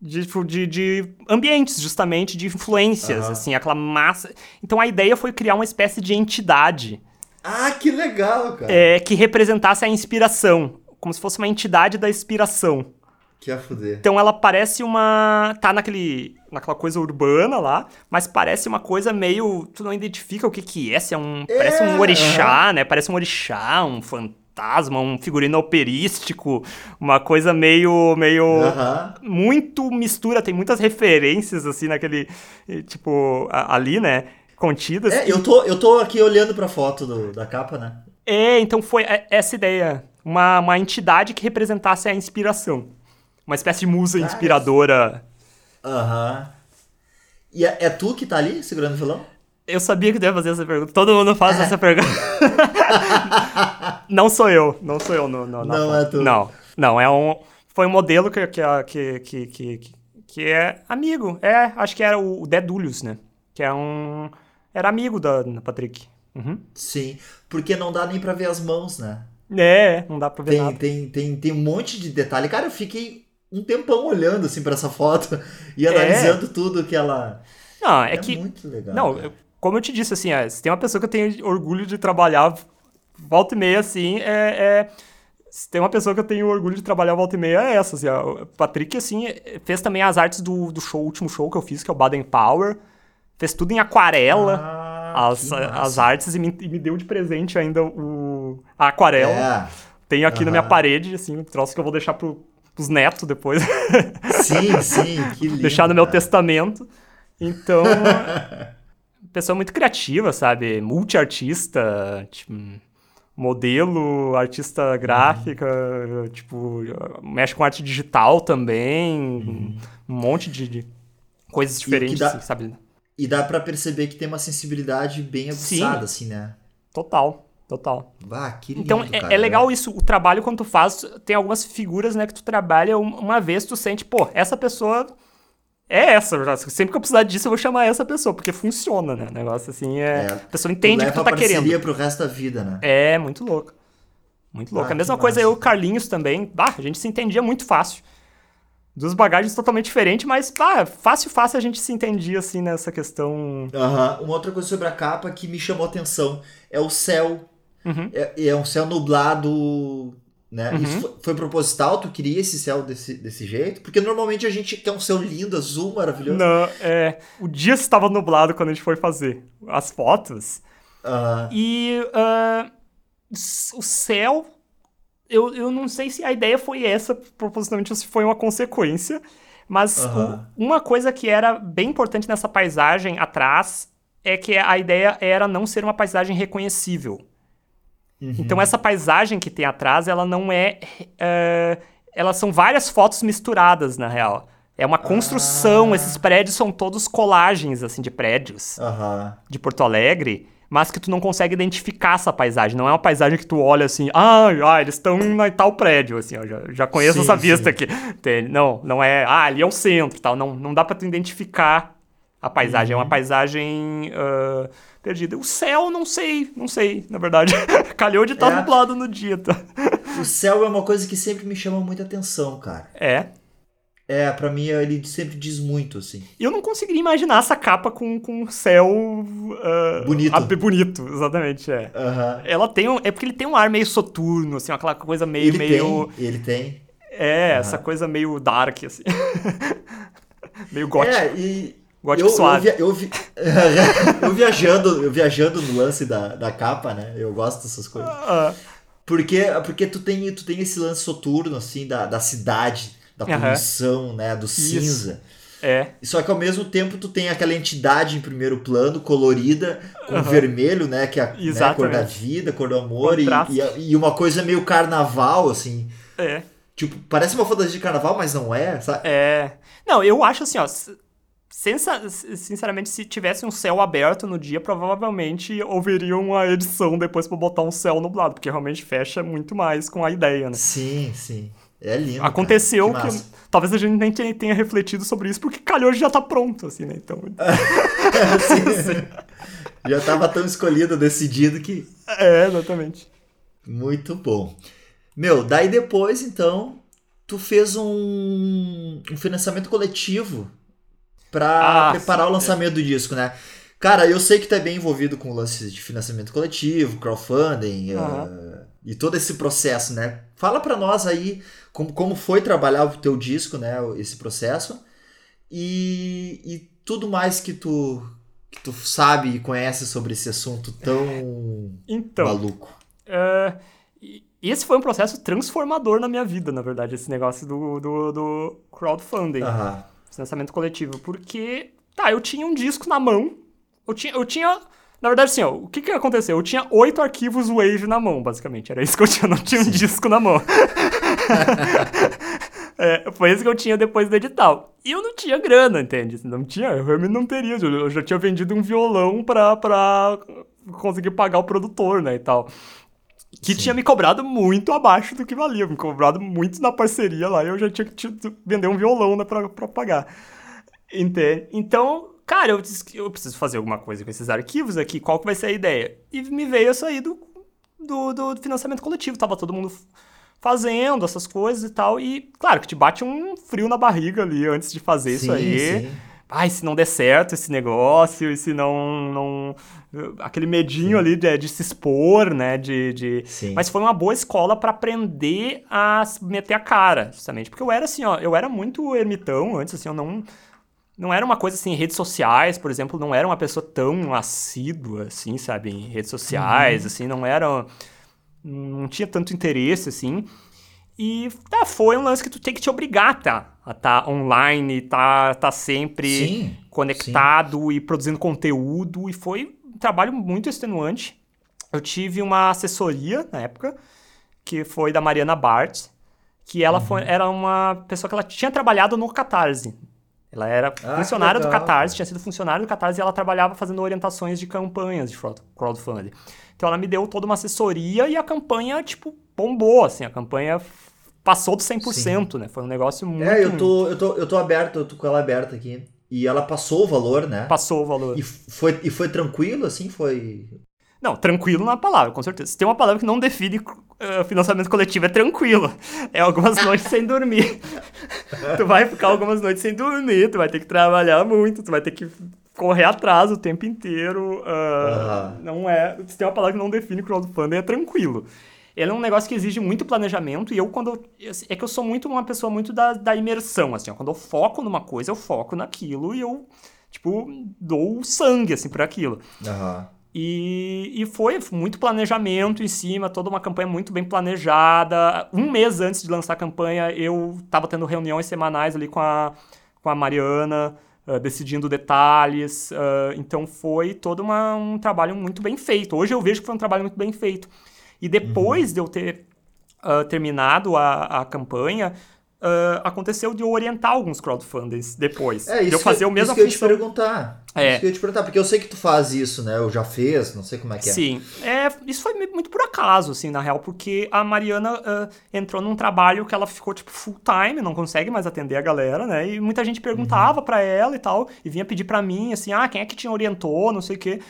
de, de, de, ambientes, justamente, de influências, uhum. assim, aquela massa. Então a ideia foi criar uma espécie de entidade. Ah, que legal, cara! É, que representasse a inspiração, como se fosse uma entidade da inspiração. Que a fuder. Então ela parece uma. tá naquele. naquela coisa urbana lá, mas parece uma coisa meio. Tu não identifica o que que é, se é um. É, parece um orixá, né? Parece um orixá, um fantasma fantasma, um figurino operístico, uma coisa meio. meio. muito mistura, tem muitas referências, assim, naquele. Tipo, ali, né? Contidas. É, eu tô, eu tô aqui olhando pra foto do, da capa, né? É, então foi essa ideia. Uma, uma entidade que representasse a inspiração. Uma espécie de musa inspiradora. Aham. E é, é, tu que tá ali segurando o violão? Eu sabia que tu ia fazer essa pergunta. Todo mundo faz essa pergunta. *laughs* *laughs* não sou eu. Não sou eu. No, no, não é tu. Não. Não, é um... Foi um modelo que, que, que, que, que, é amigo. É, acho que era o Dedulhos, né? Que é um... Era amigo da, da Patrick. Uhum. Sim, porque não dá nem pra ver as mãos, né? É, não dá pra ver tem, nada. Tem, tem, tem um monte de detalhe. Cara, eu fiquei um tempão olhando, assim, pra essa foto *laughs* e analisando é. tudo que ela... Não, é, é que... muito legal. Não, eu, como eu te disse, assim, é, se tem uma pessoa que eu tenho orgulho de trabalhar volta e meia, assim, é, é, se tem uma pessoa que eu tenho orgulho de trabalhar volta e meia, é essa, assim, o Patrick, assim, fez também as artes do, do show, último show que eu fiz, que é o Baden Power, fez tudo em aquarela, ah, as, as artes, e me, e me, deu de presente ainda o, a aquarela. É. Tenho aqui uhum. na minha parede, assim, um troço que eu vou deixar pro, pros netos depois. Sim, sim, que lindo. *laughs* Deixar no meu testamento. Então... *laughs* pessoa muito criativa, sabe? Multiartista, tipo, modelo, artista gráfica, uhum. tipo, mexe com arte digital também, uhum. um monte de, de coisas diferentes, dá, sabe? E dá para perceber que tem uma sensibilidade bem aguçada, Sim. assim, né? Total. Total. Ah, que lindo, então é, é, legal isso, o trabalho quando tu faz, tem algumas figuras, né, que tu trabalha uma vez, tu sente, pô, essa pessoa é essa. Sempre que eu precisar disso, eu vou chamar essa pessoa, porque funciona, né? O negócio assim é. é a pessoa entende o que tu tá querendo. pro resto da vida, né? É, muito louco. Muito louco. Ah, a mesma coisa eu, Carlinhos também. Bah, a gente se entendia muito fácil. Duas bagagens totalmente diferentes, mas bah, fácil, fácil a gente se entendia assim nessa questão. Uhum. Uma outra coisa sobre a capa que me chamou a atenção é o céu. Uhum. É, é um céu nublado né? Uhum. Isso foi, foi, proposital? Tu queria esse céu desse, desse jeito? Porque normalmente a gente quer um céu lindo, azul, maravilhoso. Não, é. O dia estava nublado quando a gente foi fazer as fotos. Uhum. E uh, o céu. Eu, eu não sei se a ideia foi essa propositalmente ou se foi uma consequência. Mas uhum. o, uma coisa que era bem importante nessa paisagem atrás é que a ideia era não ser uma paisagem reconhecível. Uhum. Então essa paisagem que tem atrás, ela não é, é, elas são várias fotos misturadas na real. É uma construção, Ah. esses prédios são todos colagens assim de prédios Aham. de Porto Alegre, mas que tu não consegue identificar essa paisagem. Não é uma paisagem que tu olha assim, ah, ah eles estão em tal prédio, assim, eu já, já conheço Sim, essa vista sim. aqui. Entende? Não, não é, ah, ali é o centro, tal. Não, não dá pra tu identificar a paisagem. É Uhum. uma paisagem ah, perdida. O céu, não sei, não sei, na verdade. *laughs* Calhou de estar É. nublado no dia, tá? O céu é uma coisa que sempre me chama muita atenção, cara. É. É, pra mim ele sempre diz muito, assim. Eu não conseguiria imaginar essa capa com, com céu... ah, Bonito. ah, bonito, exatamente, é. Ela tem um, é porque ele tem um ar meio soturno, assim, aquela coisa meio Ele meio tem, ele tem. é, essa coisa meio dark assim. *laughs* meio gótico. É, e Gótico eu, suave. Eu, via- eu, vi- *laughs* eu viajando, eu viajando no lance da, da capa, né? Eu gosto dessas coisas. Ah, Porque, porque tu, tem, tu tem esse lance soturno, assim, da, da cidade, da Aham. poluição, né? Do cinza. é. Só que ao mesmo tempo tu tem aquela entidade em primeiro plano, colorida, com vermelho, né? Que é a né, cor da vida, cor do amor. E, e, e uma coisa meio carnaval, assim. É. Tipo, parece uma fantasia de carnaval, mas não é, sabe? É. Não, eu acho assim, ó. Sinceramente, se tivesse um céu aberto no dia, provavelmente houveria uma edição depois pra botar um céu nublado, porque realmente fecha muito mais com a ideia, né? Sim, sim. É lindo. Aconteceu que, massa. talvez a gente nem tenha, tenha refletido sobre isso, porque calhou já tá pronto, assim, né? Então, *laughs* sim, sim. Já tava tão escolhido, decidido que. é, exatamente. Muito bom. Meu, daí depois, então, tu fez um, um financiamento coletivo pra Ah, preparar sim, o lançamento do disco, né? Cara, eu sei que tu é bem envolvido com lances de financiamento coletivo, crowdfunding Aham. eh, e todo esse processo, né? Fala pra nós aí como, como foi trabalhar o teu disco, né? Esse processo e, e tudo mais que tu, que tu sabe e conhece sobre esse assunto tão Então. maluco. É, e esse foi um processo transformador na minha vida, na verdade, esse negócio do, do, do crowdfunding, Aham. Financiamento coletivo. Porque, tá, eu tinha um disco na mão, eu tinha, eu tinha na verdade, assim, ó, o que que aconteceu? Eu tinha oito arquivos Wave na mão, basicamente, era isso que eu tinha, não tinha um disco na mão. *laughs* É, foi isso que eu tinha depois do edital. E eu não tinha grana, entende? Não tinha, eu realmente não teria. Eu já tinha vendido um violão pra, pra conseguir pagar o produtor, né, e tal. Que Sim. tinha me cobrado muito abaixo do que valia, me cobrado muito na parceria lá, e eu já tinha que vender um violão, né, pra, pra pagar. Entende? Então, cara, eu disse que eu preciso fazer alguma coisa com esses arquivos aqui, qual que vai ser a ideia? E me veio a sair do, do, do financiamento coletivo, tava todo mundo fazendo essas coisas e tal, e claro que te bate um frio na barriga ali antes de fazer isso Sim, aí. sim. Ai, se não der certo esse negócio, e se não. não aquele medinho ali de, de se expor, né? De, de... Sim. Mas foi uma boa escola pra aprender a meter a cara, justamente. Porque eu era assim, ó, eu era muito ermitão antes, assim, eu não. Não era uma coisa assim, redes sociais, por exemplo, não era uma pessoa tão assídua, assim, sabe, em redes sociais, assim, não era. Não tinha tanto interesse, assim. E tá, foi um lance que tu tem que te obrigar, tá? A tá online, tá, tá sempre Sim, conectado e produzindo conteúdo. E foi um trabalho muito extenuante. Eu tive uma assessoria na época, que foi da Mariana Bart, que ela foi, Uhum. era uma pessoa que ela tinha trabalhado no Catarse. Ela era Ah, funcionária do Catarse, tinha sido funcionária do Catarse e ela trabalhava fazendo orientações de campanhas de crowd- crowdfunding. Então ela me deu toda uma assessoria e a campanha, tipo, bombou, assim, a campanha passou do 100%, né? Foi um negócio muito... É, eu tô, eu, tô, eu tô aberto, eu tô com ela aberta aqui. E ela passou o valor, né? Passou o valor. E foi, e foi tranquilo, assim? Foi. Não, tranquilo na palavra, com certeza. Se tem uma palavra que não define eh, financiamento coletivo, é tranquilo. É algumas *laughs* noites sem dormir. *laughs* tu vai ficar algumas noites sem dormir, tu vai ter que trabalhar muito, tu vai ter que correr atrás o tempo inteiro. Aham. Não é. Se tem uma palavra que não define crowdfunding, é tranquilo. Ele é um negócio que exige muito planejamento e eu, quando. eu- É que eu sou muito uma pessoa muito da, da imersão, assim. ó. Quando eu foco numa coisa, eu foco naquilo e eu, tipo, dou sangue, assim, por aquilo. Aham. E, e foi muito planejamento em cima, toda uma campanha muito bem planejada. Um mês antes de lançar a campanha, eu estava tendo reuniões semanais ali com a, com a Mariana, uh, decidindo detalhes. Uh, então foi todo uma, um trabalho muito bem feito. Hoje eu vejo que foi um trabalho muito bem feito. E depois uhum. de eu ter uh, terminado a, a campanha, Uh, aconteceu de eu orientar alguns crowdfundings depois. É, isso de eu fazer que, o mesmo que eu ia te perguntar. É. Isso que eu ia te perguntar, porque eu sei que tu faz isso, né? Eu já fez, não sei como é que é. Sim. É, isso foi muito por acaso, assim, na real, porque a Mariana uh, entrou num trabalho que ela ficou, tipo, full time, não consegue mais atender a galera, né? E muita gente perguntava uhum. para ela e tal, e vinha pedir para mim, assim, ah, quem é que te orientou, não sei o quê.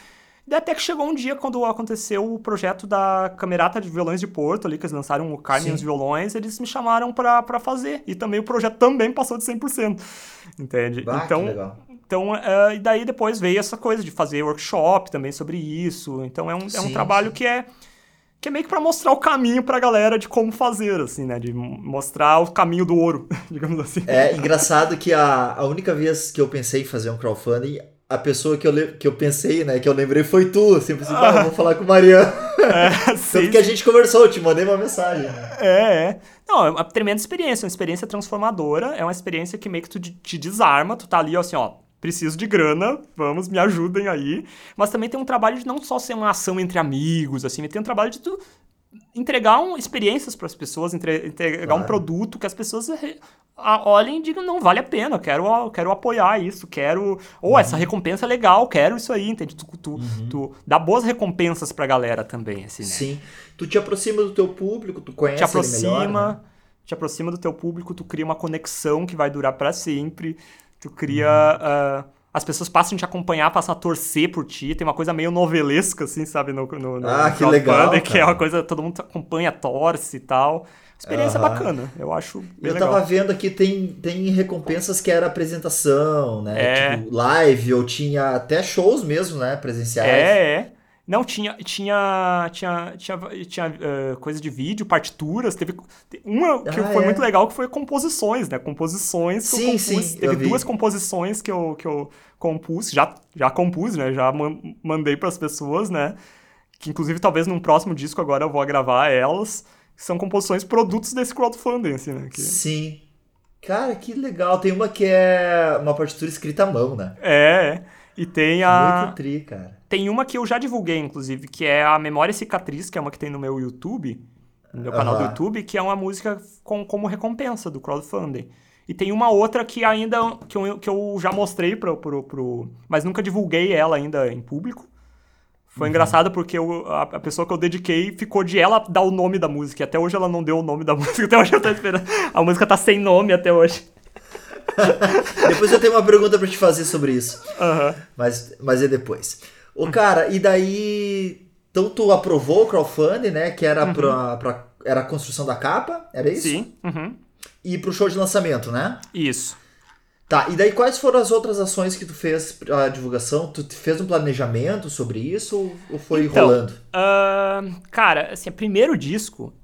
E até que chegou um dia quando aconteceu o projeto da Camerata de Violões de Porto, ali, que eles lançaram o Carmen e os Violões, eles me chamaram para fazer. E também o projeto também passou de 100%. Entende? Bah, então, então uh, e daí depois veio essa coisa de fazer workshop também sobre isso. Então é um, sim, é um trabalho sim. que é que é meio que para mostrar o caminho para a galera de como fazer, assim, né? De mostrar o caminho do ouro, *laughs* digamos assim. É engraçado que a, a única vez que eu pensei em fazer um crowdfunding, a pessoa que eu, que eu pensei, né, que eu lembrei foi tu. Assim, assim ah, vou falar com o Mariano. *laughs* É, Tanto que a gente conversou, eu te mandei uma mensagem. É, é. Não, é uma tremenda experiência, uma experiência transformadora, é uma experiência que meio que tu te desarma, tu tá ali, assim, ó, preciso de grana, vamos, me ajudem aí. Mas também tem um trabalho de não só ser uma ação entre amigos, assim, tem um trabalho de tu entregar um, experiências para as pessoas, entre, entregar claro. um produto que as pessoas olhem e digam, não, vale a pena, quero, quero apoiar isso, quero... Ou uhum. essa recompensa é legal, quero isso aí, entende? Tu, tu, uhum. tu dá boas recompensas pra galera também, assim, né? Sim. Tu te aproxima do teu público, tu conhece te aproxima, melhor, né? Te aproxima do teu público, tu cria uma conexão que vai durar para sempre, tu cria... Uhum. Uh, as pessoas passam a te acompanhar, passam a torcer por ti. Tem uma coisa meio novelesca, assim, sabe? No, no, no ah, que legal. que é uma coisa, todo mundo acompanha, torce e tal. Experiência bacana, eu acho Eu legal. tava vendo aqui, tem, tem recompensas que era apresentação, né? É. Tipo, live, ou tinha até shows mesmo, né? Presenciais. É, é. Não, tinha, tinha, tinha, tinha, tinha uh, coisa de vídeo, partituras, teve uma que ah, foi é. muito legal que foi composições, né? Composições que sim, eu compus. Sim, teve eu duas composições que eu, que eu compus, já, já compus, né? Já mandei para as pessoas, né? Que inclusive talvez num próximo disco agora eu vou gravar elas são composições produtos desse crowdfunding, assim, né? Que... Sim. Cara, que legal. Tem uma que é uma partitura escrita à mão, né? É, e tem a... Muito tri, cara. Tem uma que eu já divulguei, inclusive, que é a Memória Cicatriz, que é uma que tem no meu YouTube, no meu canal do YouTube, que é uma música com, como recompensa do crowdfunding. E tem uma outra que ainda, que eu, que eu já mostrei pro, pro, pro... Mas nunca divulguei ela ainda em público, foi uhum. engraçado porque eu, a, a, pessoa que eu dediquei ficou de ela dar o nome da música. E até hoje ela não deu o nome da *laughs* música. Até hoje eu tô esperando. A música tá sem nome até hoje. *laughs* depois eu tenho uma pergunta para te fazer sobre isso. Uhum. Mas, mas é depois. Ô, cara, e daí. Então tu aprovou o crowdfunding, né? Que era, uhum. pra, pra, era a construção da capa, era isso? Sim. Uhum. E pro show de lançamento, né? Isso. Tá, e daí quais foram as outras ações que tu fez a divulgação? Tu fez um planejamento sobre isso ou foi então, rolando? Uh, cara, assim, primeiro disco,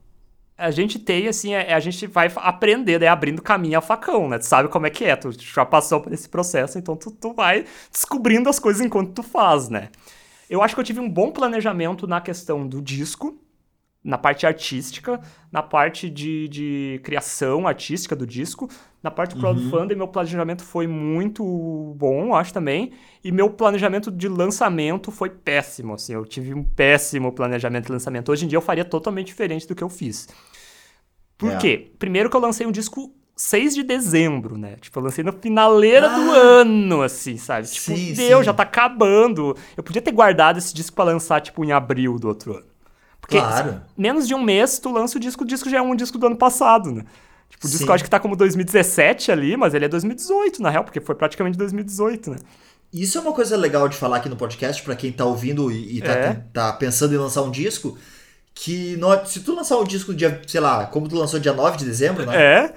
a gente tem, assim, é, a gente vai aprender, né, abrindo caminho a facão, né? Tu sabe como é que é, tu já passou por esse processo, então tu, tu vai descobrindo as coisas enquanto tu faz, né? Eu acho que eu tive um bom planejamento na questão do disco, na parte artística, na parte de, de criação artística do disco, na parte do crowdfunding, uhum. meu planejamento foi muito bom, acho também, e meu planejamento de lançamento foi péssimo, assim, eu tive um péssimo planejamento de lançamento. Hoje em dia eu faria totalmente diferente do que eu fiz. Por é. quê? Primeiro que eu lancei um disco 6 de dezembro, né? Tipo, eu lancei na finaleira ah, do ano, assim, sabe? Tipo, sim, deu, sim. já tá acabando. Eu podia ter guardado esse disco para lançar, tipo, em abril do outro ano. Porque claro. menos de um mês tu lança o disco, o disco já é um disco do ano passado, né? Tipo, o disco eu acho que tá como 2017 ali, mas ele é 2018, na real, porque foi praticamente 2018, né? Isso é uma coisa legal de falar aqui no podcast, para quem tá ouvindo e, e tá, é. tá, pensando em lançar um disco, que no, se tu lançar um disco dia, sei lá, como tu lançou dia 9 de dezembro, né? É.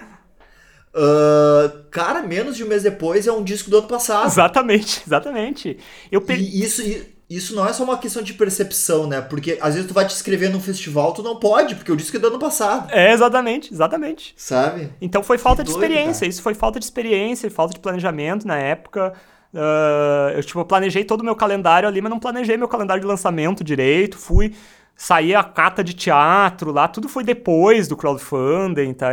Uh, cara, menos de um mês depois é um disco do ano passado. Exatamente, *laughs* exatamente. Eu pe... E isso, isso não é só uma questão de percepção, né? Porque às vezes tu vai te inscrever num festival, tu não pode, porque o disco é do ano passado. É, exatamente, exatamente. Sabe? Então foi falta que de doido, experiência. Cara. Isso foi falta de experiência, falta de planejamento na época. Uh, eu, tipo, planejei todo o meu calendário ali, mas não planejei meu calendário de lançamento direito. Fui sair a cata de teatro lá, tudo foi depois do crowdfunding, tá?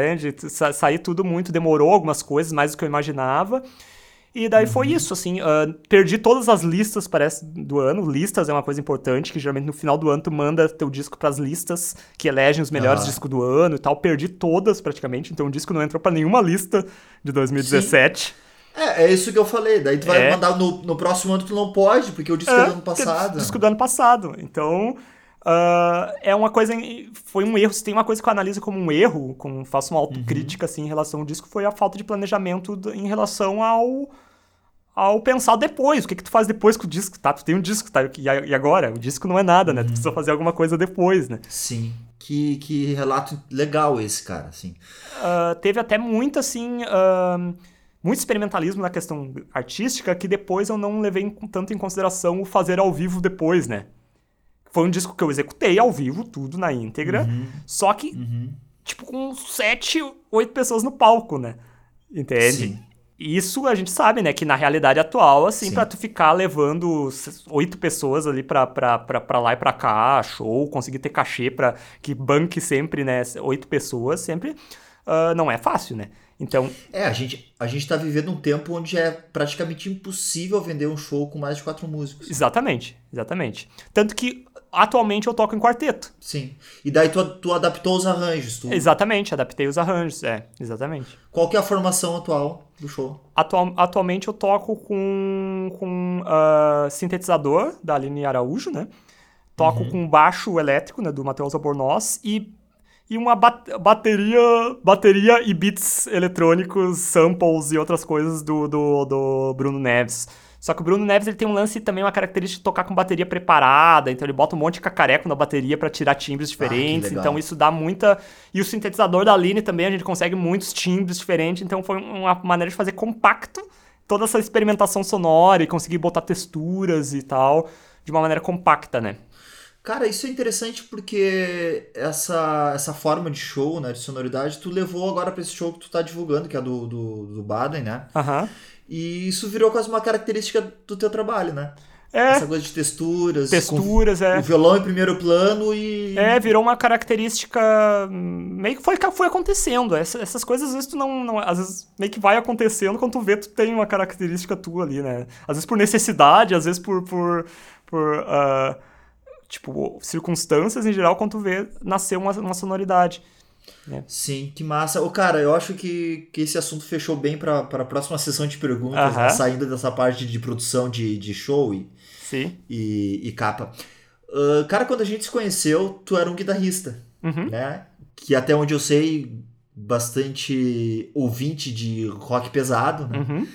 Sair tudo muito, demorou algumas coisas, mais do que eu imaginava. E daí uhum. foi isso, assim, uh, perdi todas as listas, parece, do ano. Listas é uma coisa importante, que geralmente no final do ano tu manda teu disco pras listas que elegem os melhores ah. discos do ano e tal. Perdi todas, praticamente, então o disco não entrou para nenhuma lista de 2017. Sim. É, é isso que eu falei. Daí tu vai é. mandar no, no próximo ano tu não pode, porque o disco é, é do ano passado. Disco do ano passado. Então, Uh, é uma coisa. Foi um erro. Se tem uma coisa que eu analiso como um erro, como faço uma autocrítica uhum. assim, em relação ao disco, foi a falta de planejamento em relação ao. Ao pensar depois, o que, que tu faz depois com o disco, tá? Tu tem um disco, tá? E agora? O disco não é nada, né? Tu precisa uhum. fazer alguma coisa depois, né? Sim. Que, que relato legal esse, cara, assim. Uh, teve até muito, assim. Uh, muito experimentalismo na questão artística que depois eu não levei tanto em consideração o fazer ao vivo depois, né? Foi um disco que eu executei ao vivo, tudo na íntegra. Uhum. Só que, uhum. tipo, com sete, oito pessoas no palco, né? Entende? Sim. Isso a gente sabe, né? Que na realidade atual, assim, Sim. pra tu ficar levando oito pessoas ali pra, pra, pra, pra lá e pra cá, show, conseguir ter cachê pra que banque sempre, né? Oito pessoas, sempre uh, não é fácil, né? Então. É, a gente, a gente tá vivendo um tempo onde é praticamente impossível vender um show com mais de quatro músicos. Exatamente, exatamente. Tanto que atualmente eu toco em quarteto. Sim. E daí tu, tu adaptou os arranjos, tu... Exatamente, adaptei os arranjos, é, exatamente. Qual que é a formação atual do show? Atual, atualmente eu toco com, com uh, sintetizador da Aline Araújo, né? Toco uhum. com baixo elétrico, né, do Matheus Albornoz e e uma bat bateria bateria e beats eletrônicos, samples e outras coisas do, do, do Bruno Neves. Só que o Bruno Neves ele tem um lance também, uma característica de tocar com bateria preparada, então ele bota um monte de cacareco na bateria para tirar timbres ah, diferentes, ah, então isso dá muita... E o sintetizador da Aline também, a gente consegue muitos timbres diferentes, então foi uma maneira de fazer compacto toda essa experimentação sonora e conseguir botar texturas e tal, de uma maneira compacta, né? Cara, isso é interessante porque essa, essa forma de show, né, de sonoridade, tu levou agora para esse show que tu tá divulgando, que é do, do, do Baden, né? Aham. Uhum. E isso virou quase uma característica do teu trabalho, né? É. Essa coisa de texturas. Texturas, é. O violão em primeiro plano e. É, virou uma característica. Meio que foi, foi acontecendo. Essas, essas coisas, às vezes, tu não, não, Às vezes, meio que vai acontecendo quando tu vê, tu tem uma característica tua ali, né? Às vezes por necessidade, às vezes por. por, por uh, tipo, circunstâncias em geral, quando tu vê nascer uma, uma sonoridade. É. Sim, que massa. Ô, cara, eu acho que, que esse assunto fechou bem para a próxima sessão de perguntas, né? saindo dessa parte de produção de, de show e, Sim. e, e capa. Uh, cara, quando a gente se conheceu, tu era um guitarrista, uhum. né? Que até onde eu sei, bastante ouvinte de rock pesado, né? Uhum.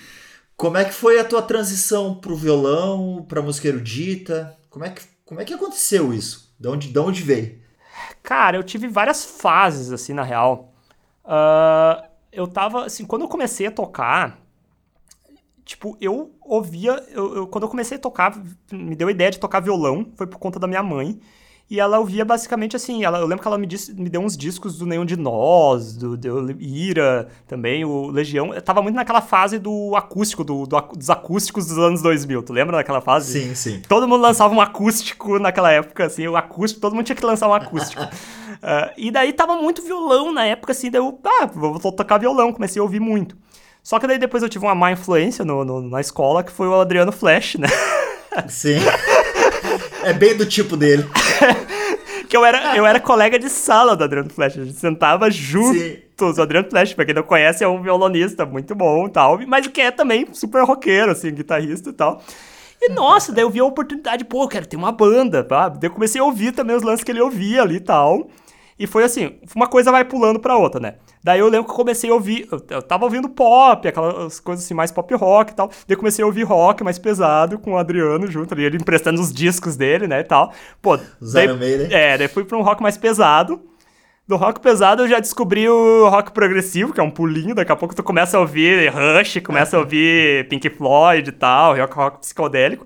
Como é que foi a tua transição pro violão, pra música erudita? Como é que, como é que aconteceu isso? De onde, de onde veio? Cara, eu tive várias fases, assim, na real. Uh, eu tava, assim, quando eu comecei a tocar, tipo, eu ouvia, eu, eu, quando eu comecei a tocar, me deu a ideia de tocar violão, foi por conta da minha mãe. E ela ouvia basicamente assim, ela, eu lembro que ela me, disse, me deu uns discos do Nenhum de Nós, do, do Ira também, o Legião. Eu tava muito naquela fase do acústico, do, do, dos acústicos dos anos 2000. Tu lembra daquela fase? Sim, sim. Todo mundo lançava um acústico naquela época, assim, o acústico, todo mundo tinha que lançar um acústico. uh, *laughs* e daí tava muito violão na época, assim, daí eu, ah, vou tocar violão, comecei a ouvir muito. Só que daí depois eu tive uma má influência no, no na escola, que foi o Adriano Flash, né? Sim. *laughs* É bem do tipo dele. *laughs* que eu era, eu era colega de sala do Adriano Flash. A gente sentava juntos. O Adriano Flash, pra quem não conhece, é um violonista muito bom e tal. Mas que é também super roqueiro, assim, guitarrista e tal. E nossa, daí eu vi a oportunidade, pô, eu quero ter uma banda, tá? Daí eu comecei a ouvir também os lances que ele ouvia ali e tal. E foi assim, uma coisa vai pulando pra outra, né? Daí eu lembro que eu comecei a ouvir, eu, eu tava ouvindo pop, aquelas coisas assim, mais pop rock e tal. Daí eu comecei a ouvir rock mais pesado com o Adriano junto ali, ele emprestando os discos dele, né, e tal. Pô, daí, né? É, daí fui pra um rock mais pesado. Do rock pesado eu já descobri o rock progressivo, que é um pulinho, daqui a pouco tu começa a ouvir Rush, começa a ouvir Pink Floyd e tal, rock, rock psicodélico.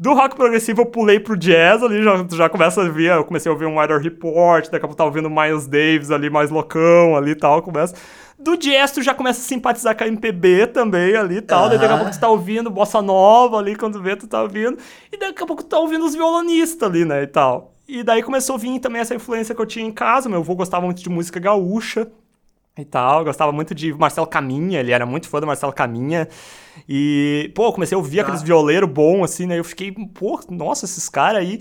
Do rock progressivo eu pulei pro jazz ali, já, já começa a ver, eu comecei a ouvir um Weather Report, daqui a pouco tá ouvindo Miles Davis ali, mais loucão ali e tal, começa. Do jazz tu já começa a simpatizar com a MPB também ali e tal, uhum. daí daqui a pouco tu tá ouvindo Bossa Nova ali, quando vê tu tá ouvindo, e daqui a pouco tu tá ouvindo os violonistas ali, né, e tal. E daí começou a vir também essa influência que eu tinha em casa, meu avô gostava muito de música gaúcha, e tal. Gostava muito de Marcelo Caminha, ele era muito fã do Marcelo Caminha. E, pô, comecei a ouvir ah. aqueles violeiros bons, assim, né? Eu fiquei, pô, nossa, esses caras aí.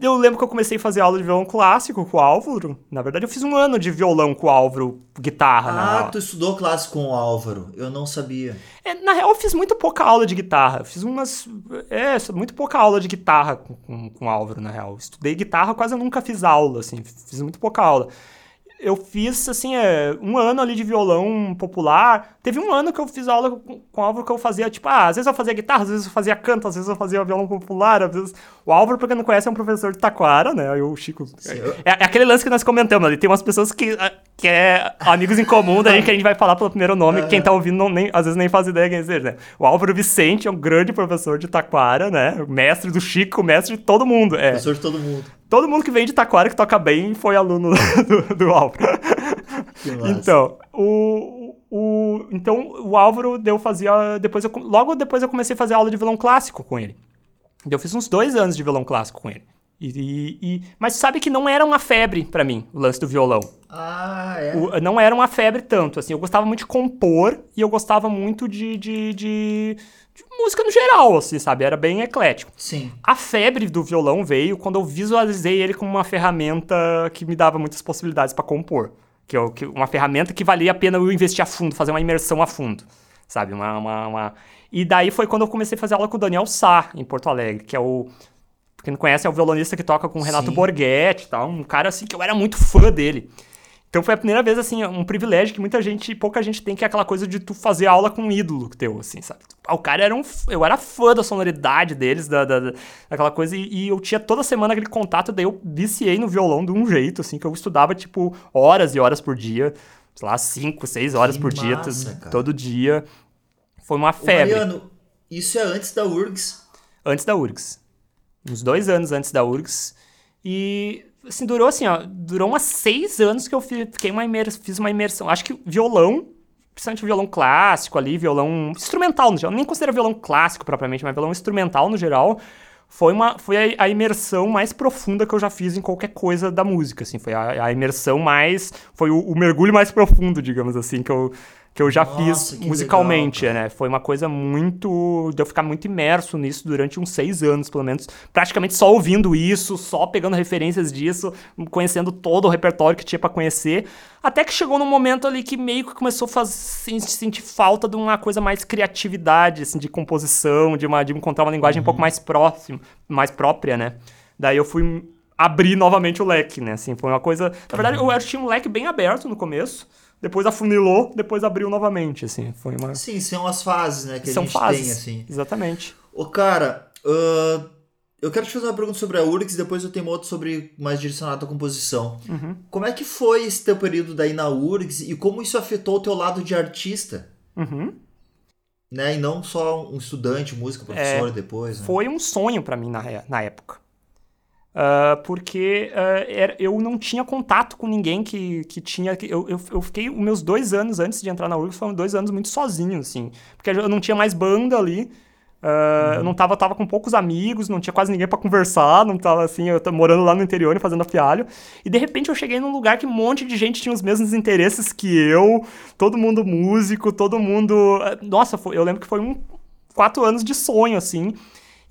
Eu lembro que eu comecei a fazer aula de violão clássico com o Álvaro. Na verdade, eu fiz um ano de violão com o Álvaro, guitarra. Ah, tu estudou clássico com o Álvaro. Eu não sabia. É, na real, eu fiz muito pouca aula de guitarra. Fiz umas. É, muito pouca aula de guitarra com, com, com o Álvaro, na real. Estudei guitarra, quase eu nunca fiz aula, assim. Fiz muito pouca aula eu fiz, assim, é, um ano ali de violão popular. Teve um ano que eu fiz aula com, com o Álvaro que eu fazia, tipo, ah, às vezes eu fazia guitarra, às vezes eu fazia canto, às vezes eu fazia violão popular, às vezes... O Álvaro, pra quem não conhece, é um professor de taquara, né? Aí o Chico... É, é, aquele lance que nós comentamos ali. Tem umas pessoas que, que é amigos em comum da gente, que a gente vai falar pelo primeiro nome, é. quem tá ouvindo não, nem, às vezes nem faz ideia quem seja, né? O Álvaro Vicente é um grande professor de taquara, né? Mestre do Chico, mestre de todo mundo. É. Professor de todo mundo. Todo mundo que vem de Taquara que toca bem foi aluno *laughs* do, do Álvaro. então, o, o, então, o Álvaro deu fazia. Depois eu, logo depois eu comecei a fazer aula de violão clássico com ele. Eu fiz uns dois anos de violão clássico com ele. E, e, mas sabe que não era uma febre para mim, o lance do violão. Ah, é? O, não era uma febre tanto, assim. Eu gostava muito de compor e eu gostava muito de, de de música no geral, assim, sabe? Era bem eclético. Sim. A febre do violão veio quando eu visualizei ele como uma ferramenta que me dava muitas possibilidades para compor. Que, eu, que uma ferramenta que valia a pena eu investir a fundo, fazer uma imersão a fundo, sabe? Uma, uma, uma... E daí foi quando eu comecei a fazer aula com o Daniel Sá, em Porto Alegre, que é o... Quem não conhece, é o violonista que toca com o Renato Sim. Borghetti e tal. Um cara, assim, que eu era muito fã dele. Então foi a primeira vez, assim, um privilégio que muita gente, pouca gente tem, que é aquela coisa de tu fazer aula com um ídolo teu, assim, sabe? O cara era um. Eu era fã da sonoridade deles, da, da, daquela coisa, e, e, eu tinha toda semana aquele contato, daí eu viciei no violão de um jeito, assim, que eu estudava, tipo, horas e horas por dia, sei lá, cinco, seis horas que por massa, dia, cara. todo dia. Foi uma febre. Ô, Mariano, isso é antes da URGS? Antes da URGS. Uns dois anos antes da URGS. E assim, durou assim, ó, durou umas seis anos que eu fiquei uma imers fiz uma imersão. Acho que violão, principalmente violão clássico ali, violão instrumental no geral, nem considero violão clássico propriamente, mas violão instrumental no geral, foi, uma, foi a, a, imersão mais profunda que eu já fiz em qualquer coisa da música, assim, foi a, a imersão mais, foi o, o mergulho mais profundo, digamos assim, que eu que eu já Nossa, fiz musicalmente, legal, né? Foi uma coisa muito. de eu ficar muito imerso nisso durante uns seis anos, pelo menos. Praticamente só ouvindo isso, só pegando referências disso, conhecendo todo o repertório que tinha para conhecer. Até que chegou num momento ali que meio que começou a fazer, sentir falta de uma coisa mais criatividade, assim, de composição, de, uma, de encontrar uma linguagem uhum. um pouco uhum. mais próxima, mais própria, né? Daí eu fui abrir novamente o leque, né? Assim, foi uma coisa. Na verdade, uhum. eu tinha um leque bem aberto no começo depois afunilou, depois abriu novamente, assim. Foi uma... Sim, são as fases, né, que são a gente fases, tem, assim. Exatamente. Ô, cara, uh, eu quero te fazer uma pergunta sobre a URGS depois eu tenho outra sobre mais direcionado à composição. Uhum. Como é que foi esse teu período daí na URGS e como isso afetou o teu lado de artista? Uhum. Né? E não só um estudante, música, professor é, depois. Né? Foi um sonho para mim na, na época. Uh, porque uh, era, eu não tinha contato com ninguém que, que tinha. Eu, eu, eu, fiquei. Os meus dois anos antes de entrar na URGS foram dois anos muito sozinho, assim. Porque eu não tinha mais banda ali. Uh, uhum. Eu não tava, tava com poucos amigos, não tinha quase ninguém para conversar, não tava assim, eu tava morando lá no interior e fazendo afialho. E de repente eu cheguei num lugar que um monte de gente tinha os mesmos interesses que eu, todo mundo músico, todo mundo. Nossa, foi, eu lembro que foi um quatro anos de sonho, assim.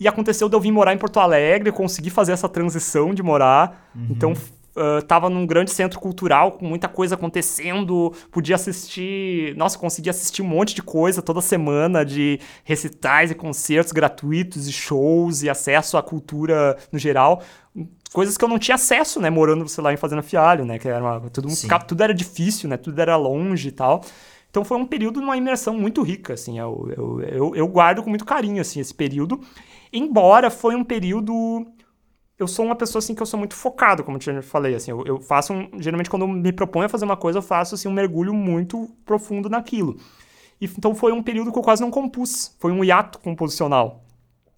E aconteceu de eu vir morar em Porto Alegre, conseguir fazer essa transição de morar. Uhum. Então, uh, tava num grande centro cultural com muita coisa acontecendo, podia assistir, nossa, consegui assistir um monte de coisa toda semana de recitais e concertos gratuitos e shows e acesso à cultura no geral, coisas que eu não tinha acesso, né, morando, sei lá, em Fazenda Fialho, né, que era uma, tudo, tudo era difícil, né, tudo era longe e tal. Então foi um período de uma imersão muito rica, assim, eu, eu, eu, eu guardo com muito carinho, assim, esse período. Embora foi um período eu sou uma pessoa assim que eu sou muito focado, como eu já falei, assim, eu, eu faço um, geralmente quando eu me proponho a fazer uma coisa, eu faço assim um mergulho muito profundo naquilo. E, então foi um período que eu quase não compus, foi um hiato composicional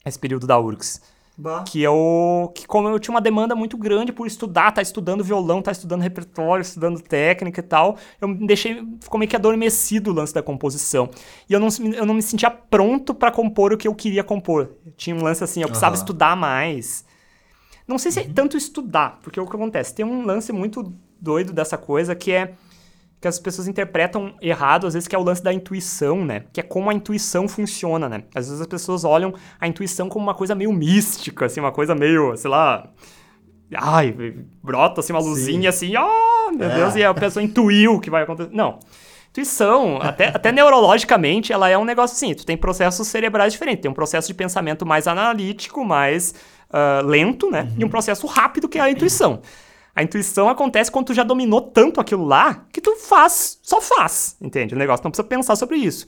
esse período da URGS. Bah. Que eu. Que como eu tinha uma demanda muito grande por estudar, tá estudando violão, tá estudando repertório, estudando técnica e tal, eu me deixei. Ficou meio que adormecido o lance da composição. E eu não, eu não me sentia pronto para compor o que eu queria compor. Tinha um lance assim, eu precisava uhum. estudar mais. Não sei se é uhum. tanto estudar, porque o que acontece? Tem um lance muito doido dessa coisa que é que as pessoas interpretam errado, às vezes, que é o lance da intuição, né? Que é como a intuição funciona, né? Às vezes as pessoas olham a intuição como uma coisa meio mística, assim, uma coisa meio, sei lá. Ai, brota assim uma luzinha Sim. assim, oh, meu é. Deus, e a pessoa intuiu o que vai acontecer. Não. Intuição, até, até neurologicamente, ela é um negócio assim, tu tem processos cerebrais diferentes. Tem um processo de pensamento mais analítico, mais uh, lento, né? Uhum. E um processo rápido, que é a intuição. A intuição acontece quando tu já dominou tanto aquilo lá que tu faz, só faz, entende? O negócio não precisa pensar sobre isso.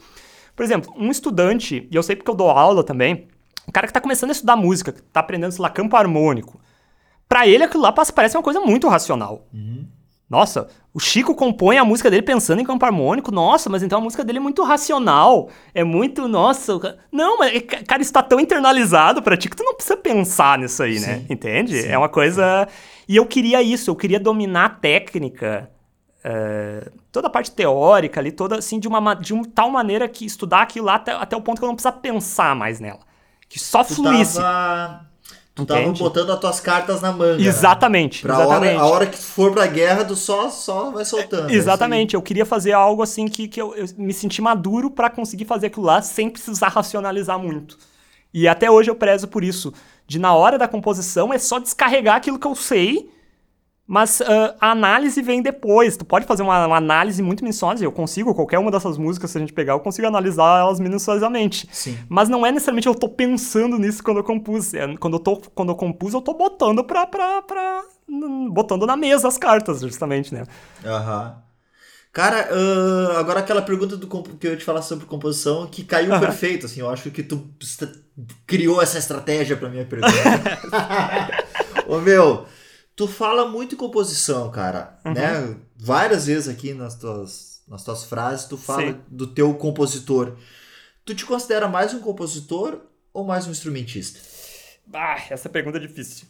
Por exemplo, um estudante, e eu sei porque eu dou aula também, um cara que tá começando a estudar música, que tá aprendendo, sei lá, campo harmônico. Para ele aquilo lá parece uma coisa muito racional. Uhum. Nossa, o Chico compõe a música dele pensando em campo harmônico. Nossa, mas então a música dele é muito racional. É muito, nossa. Não, mas, cara, isso tá tão internalizado pra ti que tu não precisa pensar nisso aí, né? Sim. né? Entende? Sim. É uma coisa. E eu queria isso, eu queria dominar a técnica. Uh, toda a parte teórica ali, toda assim, de uma, de uma tal maneira que estudar aquilo lá até, até o ponto que eu não precisa pensar mais nela. Que só tu fluísse. Tava Tu tava botando as tuas cartas na manga. Né? Exatamente. Né? Exatamente. Hora, a hora que for pra guerra, tu só, só vai soltando. exatamente. Assim. Eu queria fazer algo assim que, que eu, eu me senti maduro para conseguir fazer aquilo lá sem precisar racionalizar muito. E até hoje eu prezo por isso. De na hora da composição é só descarregar aquilo que eu sei mas uh, a análise vem depois. Tu pode fazer uma, uma, análise muito minuciosa. Eu consigo, qualquer uma dessas músicas, se a gente pegar, eu consigo analisar elas minuciosamente. Sim. Mas não é necessariamente eu tô pensando nisso quando eu compus. É, quando, eu tô, quando eu compus, eu tô botando pra, pra, pra. botando na mesa as cartas, justamente, né? Aham. Uhum. Cara, uh, agora aquela pergunta do que eu ia te falar sobre composição que caiu uhum. perfeito, assim, eu acho que tu criou essa estratégia pra minha pergunta. *laughs* Ô meu, Tu fala muito em composição, cara, uhum. né? Várias vezes aqui nas tuas, nas tuas frases tu fala Sim. do teu compositor. Tu te considera mais um compositor ou mais um instrumentista? Ah, essa pergunta é difícil.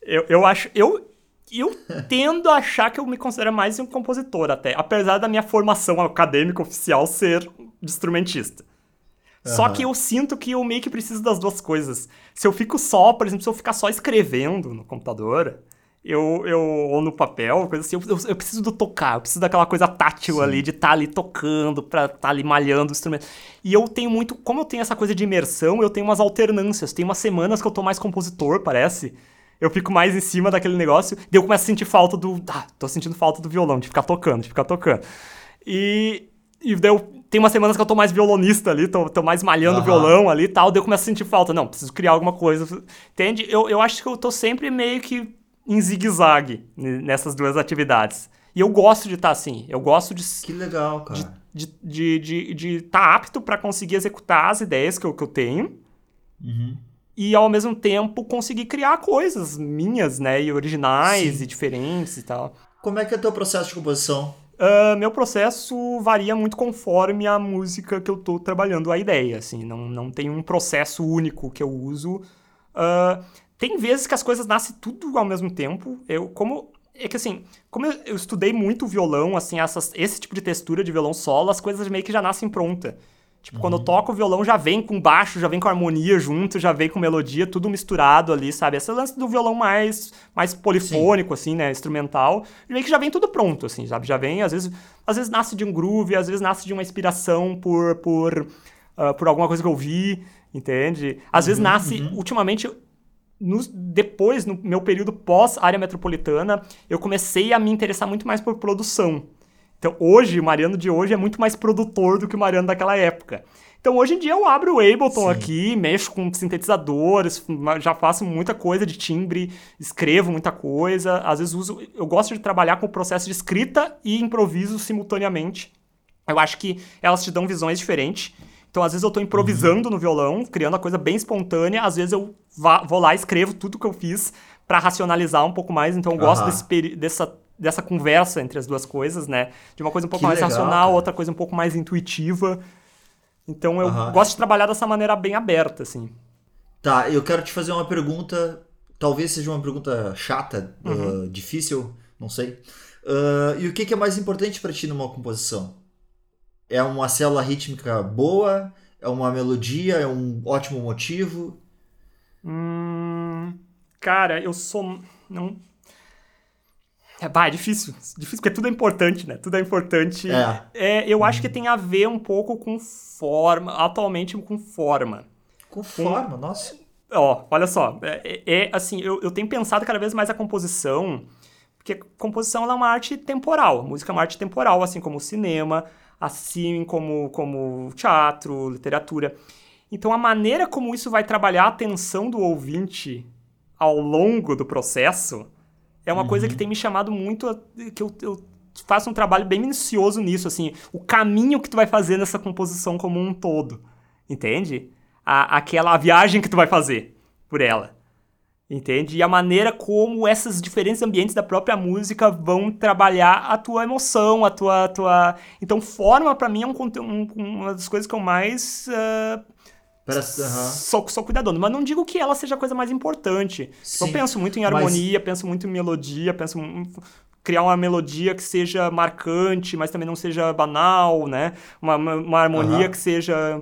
Eu, eu acho. Eu, eu *laughs* tendo a achar que eu me considero mais um compositor, até. Apesar da minha formação acadêmica oficial ser de instrumentista. Uhum. Só que eu sinto que eu meio que preciso das duas coisas. Se eu fico só, por exemplo, se eu ficar só escrevendo no computador, eu, eu ou no papel, coisa assim, eu, eu, eu, preciso do tocar, eu preciso daquela coisa tátil Sim. ali, de estar tá ali tocando, pra estar tá ali malhando o instrumento. E eu tenho muito, como eu tenho essa coisa de imersão, eu tenho umas alternâncias. Tem umas semanas que eu tô mais compositor, parece. Eu fico mais em cima daquele negócio, daí eu começo a sentir falta do. Ah, tô sentindo falta do violão, de ficar tocando, de ficar tocando. E. E daí eu, tem umas semanas que eu tô mais violonista ali, tô, tô mais malhando uhum. violão ali e tal, daí eu começo a sentir falta. Não, preciso criar alguma coisa. Entende? Eu, eu acho que eu tô sempre meio que em zigue-zague nessas duas atividades. E eu gosto de estar tá assim. Eu gosto de. Que legal, cara. De estar de, de, de, tá apto para conseguir executar as ideias que eu, que eu tenho. Uhum. E ao mesmo tempo conseguir criar coisas minhas, né? E originais Sim. e diferentes e tal. Como é que é o teu processo de composição? Uh, meu processo varia muito conforme a música que eu tô trabalhando, a ideia, assim. Não, não tem um processo único que eu uso. Uh, tem vezes que as coisas nascem tudo ao mesmo tempo. Eu, como. É que assim, como eu, eu estudei muito violão, assim, essas, esse tipo de textura de violão solo, as coisas meio que já nascem pronta. Tipo, uhum. quando eu uhum. toco o violão, já vem com baixo, já vem com harmonia junto, já vem com melodia, tudo misturado ali, sabe? Esse lance do violão mais, mais polifônico, Sim. assim, né? Instrumental. Meio que já vem tudo pronto, assim, sabe? Já vem, às vezes, às vezes nasce de um groove, às vezes nasce de uma inspiração por, por, uh, por alguma coisa que eu vi, entende? Às uhum, vezes nasce, uhum. ultimamente, no, depois, no meu período pós-área metropolitana, eu comecei a me interessar muito mais por produção. Então, hoje, o Mariano de hoje é muito mais produtor do que o Mariano daquela época. Então, hoje em dia, eu abro o Ableton Sim. aqui, mexo com sintetizadores, já faço muita coisa de timbre, escrevo muita coisa. Às vezes, uso, eu gosto de trabalhar com o processo de escrita e improviso simultaneamente. Eu acho que elas te dão visões diferentes. Então, às vezes, eu estou improvisando uhum. no violão, criando uma coisa bem espontânea. Às vezes, eu vou lá e escrevo tudo que eu fiz para racionalizar um pouco mais. Então eu gosto desse, dessa, dessa conversa entre as duas coisas, né? De uma coisa um pouco que mais legal, racional, cara. outra coisa um pouco mais intuitiva. Então eu gosto de trabalhar dessa maneira bem aberta, assim. Tá, eu quero te fazer uma pergunta. Talvez seja uma pergunta chata, uhum. uh, difícil, não sei. Uh, e o que, que é mais importante para ti numa composição? É uma célula rítmica boa? É uma melodia? É um ótimo motivo? Hum, cara, eu sou. Não. É, bah, é difícil. Difícil, porque tudo é importante, né? Tudo é importante. É. é eu acho que tem a ver um pouco com forma, atualmente com forma. Com forma, com... nossa. Ó, olha só. É, é, é assim, eu, eu tenho pensado cada vez mais a composição, porque composição é uma arte temporal. música é uma arte temporal, assim como o cinema, assim como, como teatro, literatura. Então, a maneira como isso vai trabalhar a atenção do ouvinte ao longo do processo é uma uhum. coisa que tem me chamado muito. A, que eu, eu faço um trabalho bem minucioso nisso, assim, o caminho que tu vai fazer nessa composição como um todo. Entende? A, aquela viagem que tu vai fazer por ela. Entende? E a maneira como esses diferentes ambientes da própria música vão trabalhar a tua emoção, a tua. A tua... Então, forma, para mim, é um, um, uma das coisas que eu mais. Uh, Para, sou, sou cuidadoso. Mas não digo que ela seja a coisa mais importante. Sim, eu penso muito em harmonia, mas... penso muito em melodia, penso criar uma melodia que seja marcante, mas também não seja banal, né? Uma, uma, harmonia que seja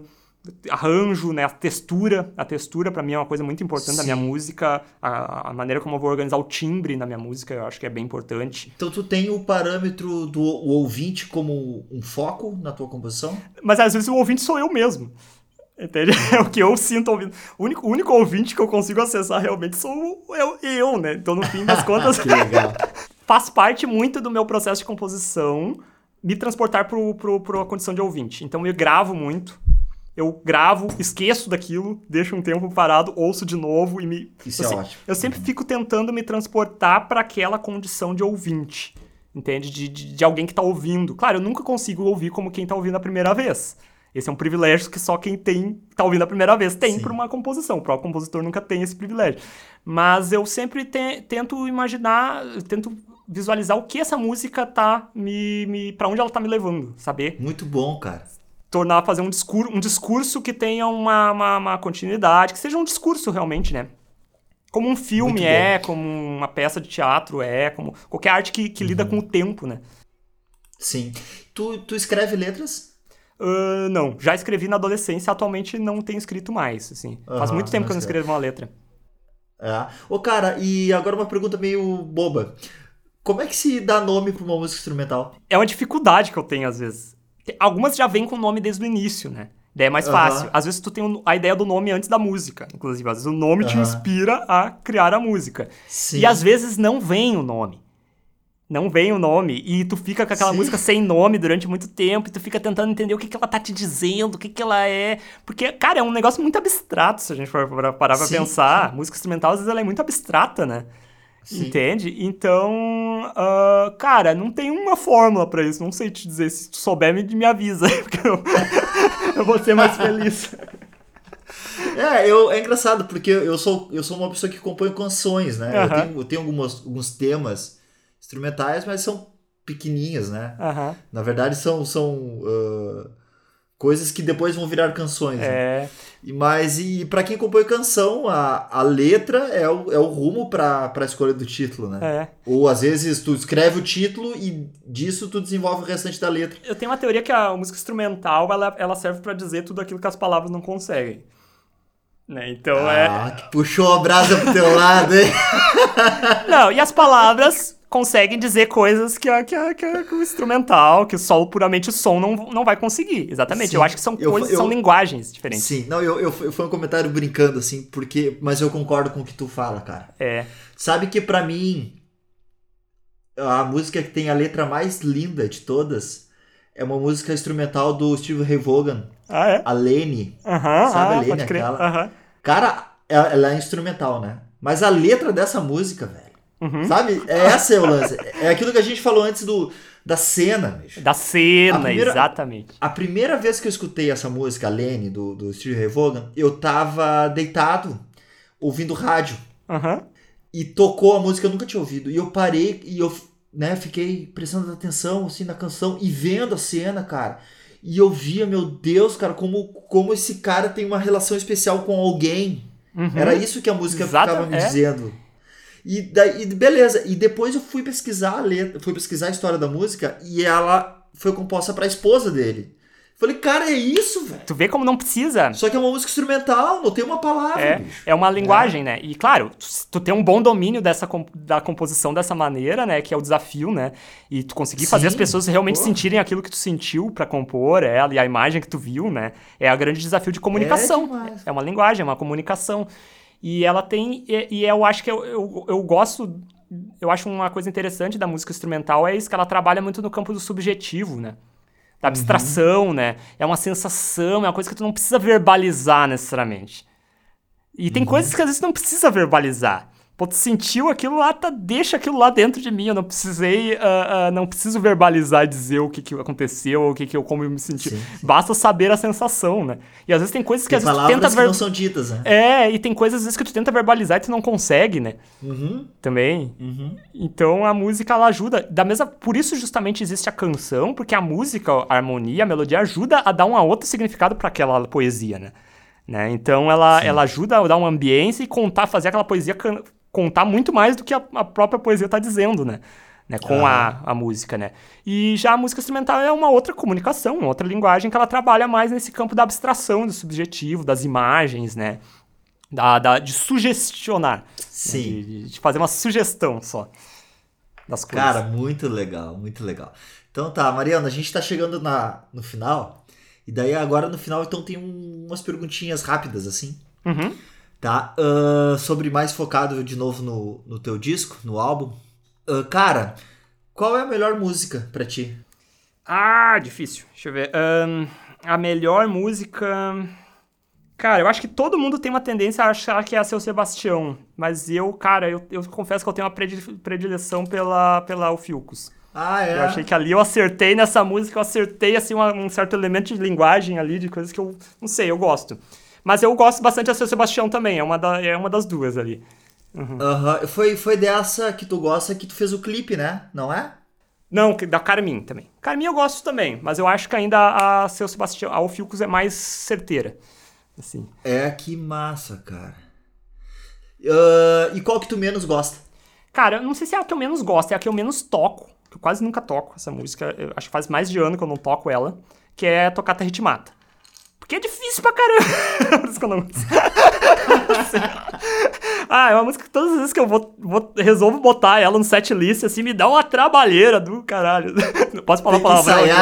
arranjo, né, a textura, a textura para mim é uma coisa muito importante Sim. da minha música, a, a, maneira como eu vou organizar o timbre na minha música, eu acho que é bem importante. Então tu tem o parâmetro do o ouvinte como um foco na tua composição? Mas às vezes o ouvinte sou eu mesmo. Entende? *laughs* É o que eu sinto ouvindo. O único, o único ouvinte que eu consigo acessar realmente sou eu, eu né? Então, no fim das *laughs* contas, *laughs* faz parte muito do meu processo de composição me transportar para a condição de ouvinte. Então, eu gravo muito eu gravo, esqueço daquilo, deixo um tempo parado, ouço de novo e me. Isso eu, é ótimo. Eu sempre fico tentando me transportar para aquela condição de ouvinte. Entende? De, de, de alguém que está ouvindo. Claro, eu nunca consigo ouvir como quem está ouvindo a primeira vez. Esse é um privilégio que só quem tem tá ouvindo a primeira vez tem para uma composição. O próprio compositor nunca tem esse privilégio. Mas eu sempre te, tento imaginar, tento visualizar o que essa música tá me, me para onde ela tá me levando, saber? Muito bom, cara tornar, fazer um discurso, um discurso que tenha uma, uma, uma continuidade, que seja um discurso realmente, né? Como um filme é, como uma peça de teatro é, como qualquer arte que, que uhum. lida com o tempo, né? Sim. Tu, tu escreve letras? Uh, não, já escrevi na adolescência, atualmente não tenho escrito mais, assim. Uhum, Faz muito tempo que eu não escrevo uma letra. É. Ô, cara, e agora uma pergunta meio boba. Como é que se dá nome para uma música instrumental? É uma dificuldade que eu tenho às vezes. Algumas já vêm com o nome desde o início, né? Daí é mais fácil. Às vezes tu tem a ideia do nome antes da música, inclusive. Às vezes o nome te inspira a criar a música. Sim. E às vezes não vem o nome. Não vem o nome. E tu fica com aquela Sim. música sem nome durante muito tempo. E tu fica tentando entender o que, que ela tá te dizendo, o que, que ela é. Porque, cara, é um negócio muito abstrato, se a gente for parar pra pensar. Música instrumental, às vezes, ela é muito abstrata, né? Sim. Entende? Então, uh, cara, não tem uma fórmula para isso. Não sei te dizer. Se tu souber, me, me avisa. *laughs* Porque eu, *laughs* eu vou ser mais feliz. *laughs* É, eu, é engraçado, porque eu sou, eu sou uma pessoa que compõe canções, né? Uhum. Eu tenho, eu tenho algumas, alguns temas instrumentais, mas são pequenininhas, né? Uhum. Na verdade, são, são uh, coisas que depois vão virar canções. Né? É. Né? Mas e para quem compõe canção, a, a letra é o, é o rumo para a escolha do título, né? É. Ou às vezes tu escreve o título e disso tu desenvolve o restante da letra. Eu tenho uma teoria que a música instrumental ela, ela serve para dizer tudo aquilo que as palavras não conseguem. Né? Então ah, é. Que puxou a brasa pro teu lado, hein? *laughs* não, e as palavras conseguem dizer coisas que, a, que, a, que, a, que o instrumental, que o solo, puramente som, não, não vai conseguir. Exatamente. Sim, eu acho que são coisas, eu, são linguagens diferentes. Sim, não, eu, eu, eu foi um comentário brincando, assim, porque. Mas eu concordo com o que tu fala, cara. É. Sabe que para mim, a música que tem a letra mais linda de todas é uma música instrumental do Steve Ray Vaughan. Ah, é? A Lene. Sabe ah, a Lene? Aquela? Cara, ela é instrumental, né? Mas a letra dessa música, velho Uhum. Sabe? É essa é o lance. É aquilo que a gente falou antes do, da cena, bicho. Da cena, primeira, exatamente. A primeira vez que eu escutei essa música, a Lene, do, do Steve Ray Vaughan, eu tava deitado, ouvindo rádio. Uhum. E tocou a música que eu nunca tinha ouvido. E eu parei e eu né, fiquei prestando atenção assim, na canção e vendo a cena, cara. E eu via, meu Deus, cara, como, como esse cara tem uma relação especial com alguém. Uhum. Era isso que a música Exato, ficava me é. dizendo. E daí, beleza. E depois eu fui pesquisar a letra, fui pesquisar a história da música e ela foi composta para a esposa dele. Falei, cara, é isso, velho. Tu vê como não precisa. Só que é uma música instrumental, não tem uma palavra, É, bicho. é uma linguagem, né? E claro, tu, tem um bom domínio dessa, da composição dessa maneira, né? Que é o desafio, né? E tu conseguir fazer as Sim, pessoas realmente porra. sentirem aquilo que tu sentiu pra compor ela e a imagem que tu viu, né? É o grande desafio de comunicação. demais. É, uma linguagem, é uma comunicação. E ela tem. E, e eu acho que eu, eu, eu gosto. Eu acho uma coisa interessante da música instrumental é isso, que ela trabalha muito no campo do subjetivo, né? Da abstração, né? É uma sensação, é uma coisa que tu não precisa verbalizar necessariamente. E tem coisas que às vezes não precisa verbalizar. Pô, tu sentiu aquilo lá, tá, deixa aquilo lá dentro de mim. Eu não precisei, ah, ah, não preciso verbalizar e dizer o que, que aconteceu, o que, que eu, como eu me senti. Sim, Basta saber a sensação, né? E às vezes tem coisas que Tem às vezes tu tenta que ver... não são ditas, né? É, e tem coisas às vezes que tu tenta verbalizar e tu não consegue, né? Uhum, Também. uhum. Então a música ela ajuda. Da mesma, por isso justamente existe a canção, porque a música, a harmonia, a melodia ajuda a dar um outro significado para aquela poesia, né? né? Então ela, ela ajuda a dar uma ambiência e contar, fazer aquela poesia can- contar muito mais do que a, a própria poesia está dizendo, né? né? Com a, a música, né? E já a música instrumental é uma outra comunicação, uma outra linguagem que ela trabalha mais nesse campo da abstração, do subjetivo, das imagens, né? Da, da- de sugestionar. né? Sim. De, de fazer uma sugestão só das coisas. Cara, muito legal, muito legal. Então tá, Mariana, a gente tá chegando na, no final. E daí agora no final, então tem um- umas perguntinhas rápidas, assim. Uhum. Tá? Ahn, sobre mais focado de novo no, no teu disco, no álbum. Ahn, cara, qual é a melhor música pra ti? Ah, difícil. Deixa eu ver. Ahn, a melhor música. Cara, eu acho que todo mundo tem uma tendência a achar que é a seu Sebastião. Mas eu, cara, eu, eu confesso que eu tenho uma predi- predileção pela, pela Alfiocos. Ah, é. Eu achei que ali eu acertei nessa música, eu acertei assim um certo elemento de linguagem ali, de coisas que eu não sei, eu gosto. Mas eu gosto bastante da seu Sebastião também, é uma, da- é uma das duas ali. Aham, Foi, foi dessa que tu gosta que tu fez o clipe, né? Não é? Não, da Carmin também. Carmin eu gosto também, mas eu acho que ainda a seu Sebastião, a Alfiocos é mais certeira. Assim. É, que massa, cara. Ahn, e qual que tu menos gosta? Cara, eu não sei se é a que eu menos gosto, é a que eu menos toco. Que eu quase nunca toco essa música. Eu acho que faz mais de ano que eu não toco ela. Que é Tocata Ritmata. Porque é difícil pra caramba. *laughs* Por isso que eu não gosto. *laughs* ah, é uma música que todas as vezes que eu vou, vou- resolvo botar ela no set list, assim, me dá uma trabalheira do caralho. *laughs* Não posso falar palavrão, né?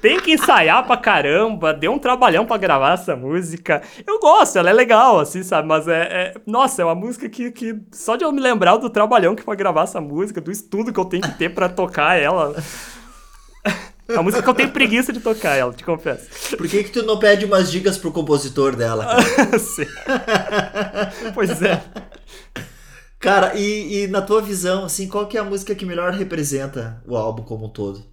Tem que ensaiar pra caramba, deu um trabalhão pra gravar essa música. Eu gosto, ela é legal, assim, sabe? Mas é. é- nossa, é uma música que, que. Só de eu me lembrar do trabalhão que foi gravar essa música, do estudo que eu tenho que ter pra tocar ela. É uma música que eu tenho preguiça de tocar ela, te confesso. Por que que tu não pede umas dicas pro compositor dela, cara? *laughs* Sim. pois é. Cara, e, e na tua visão, assim, qual que é a música que melhor representa o álbum como um todo?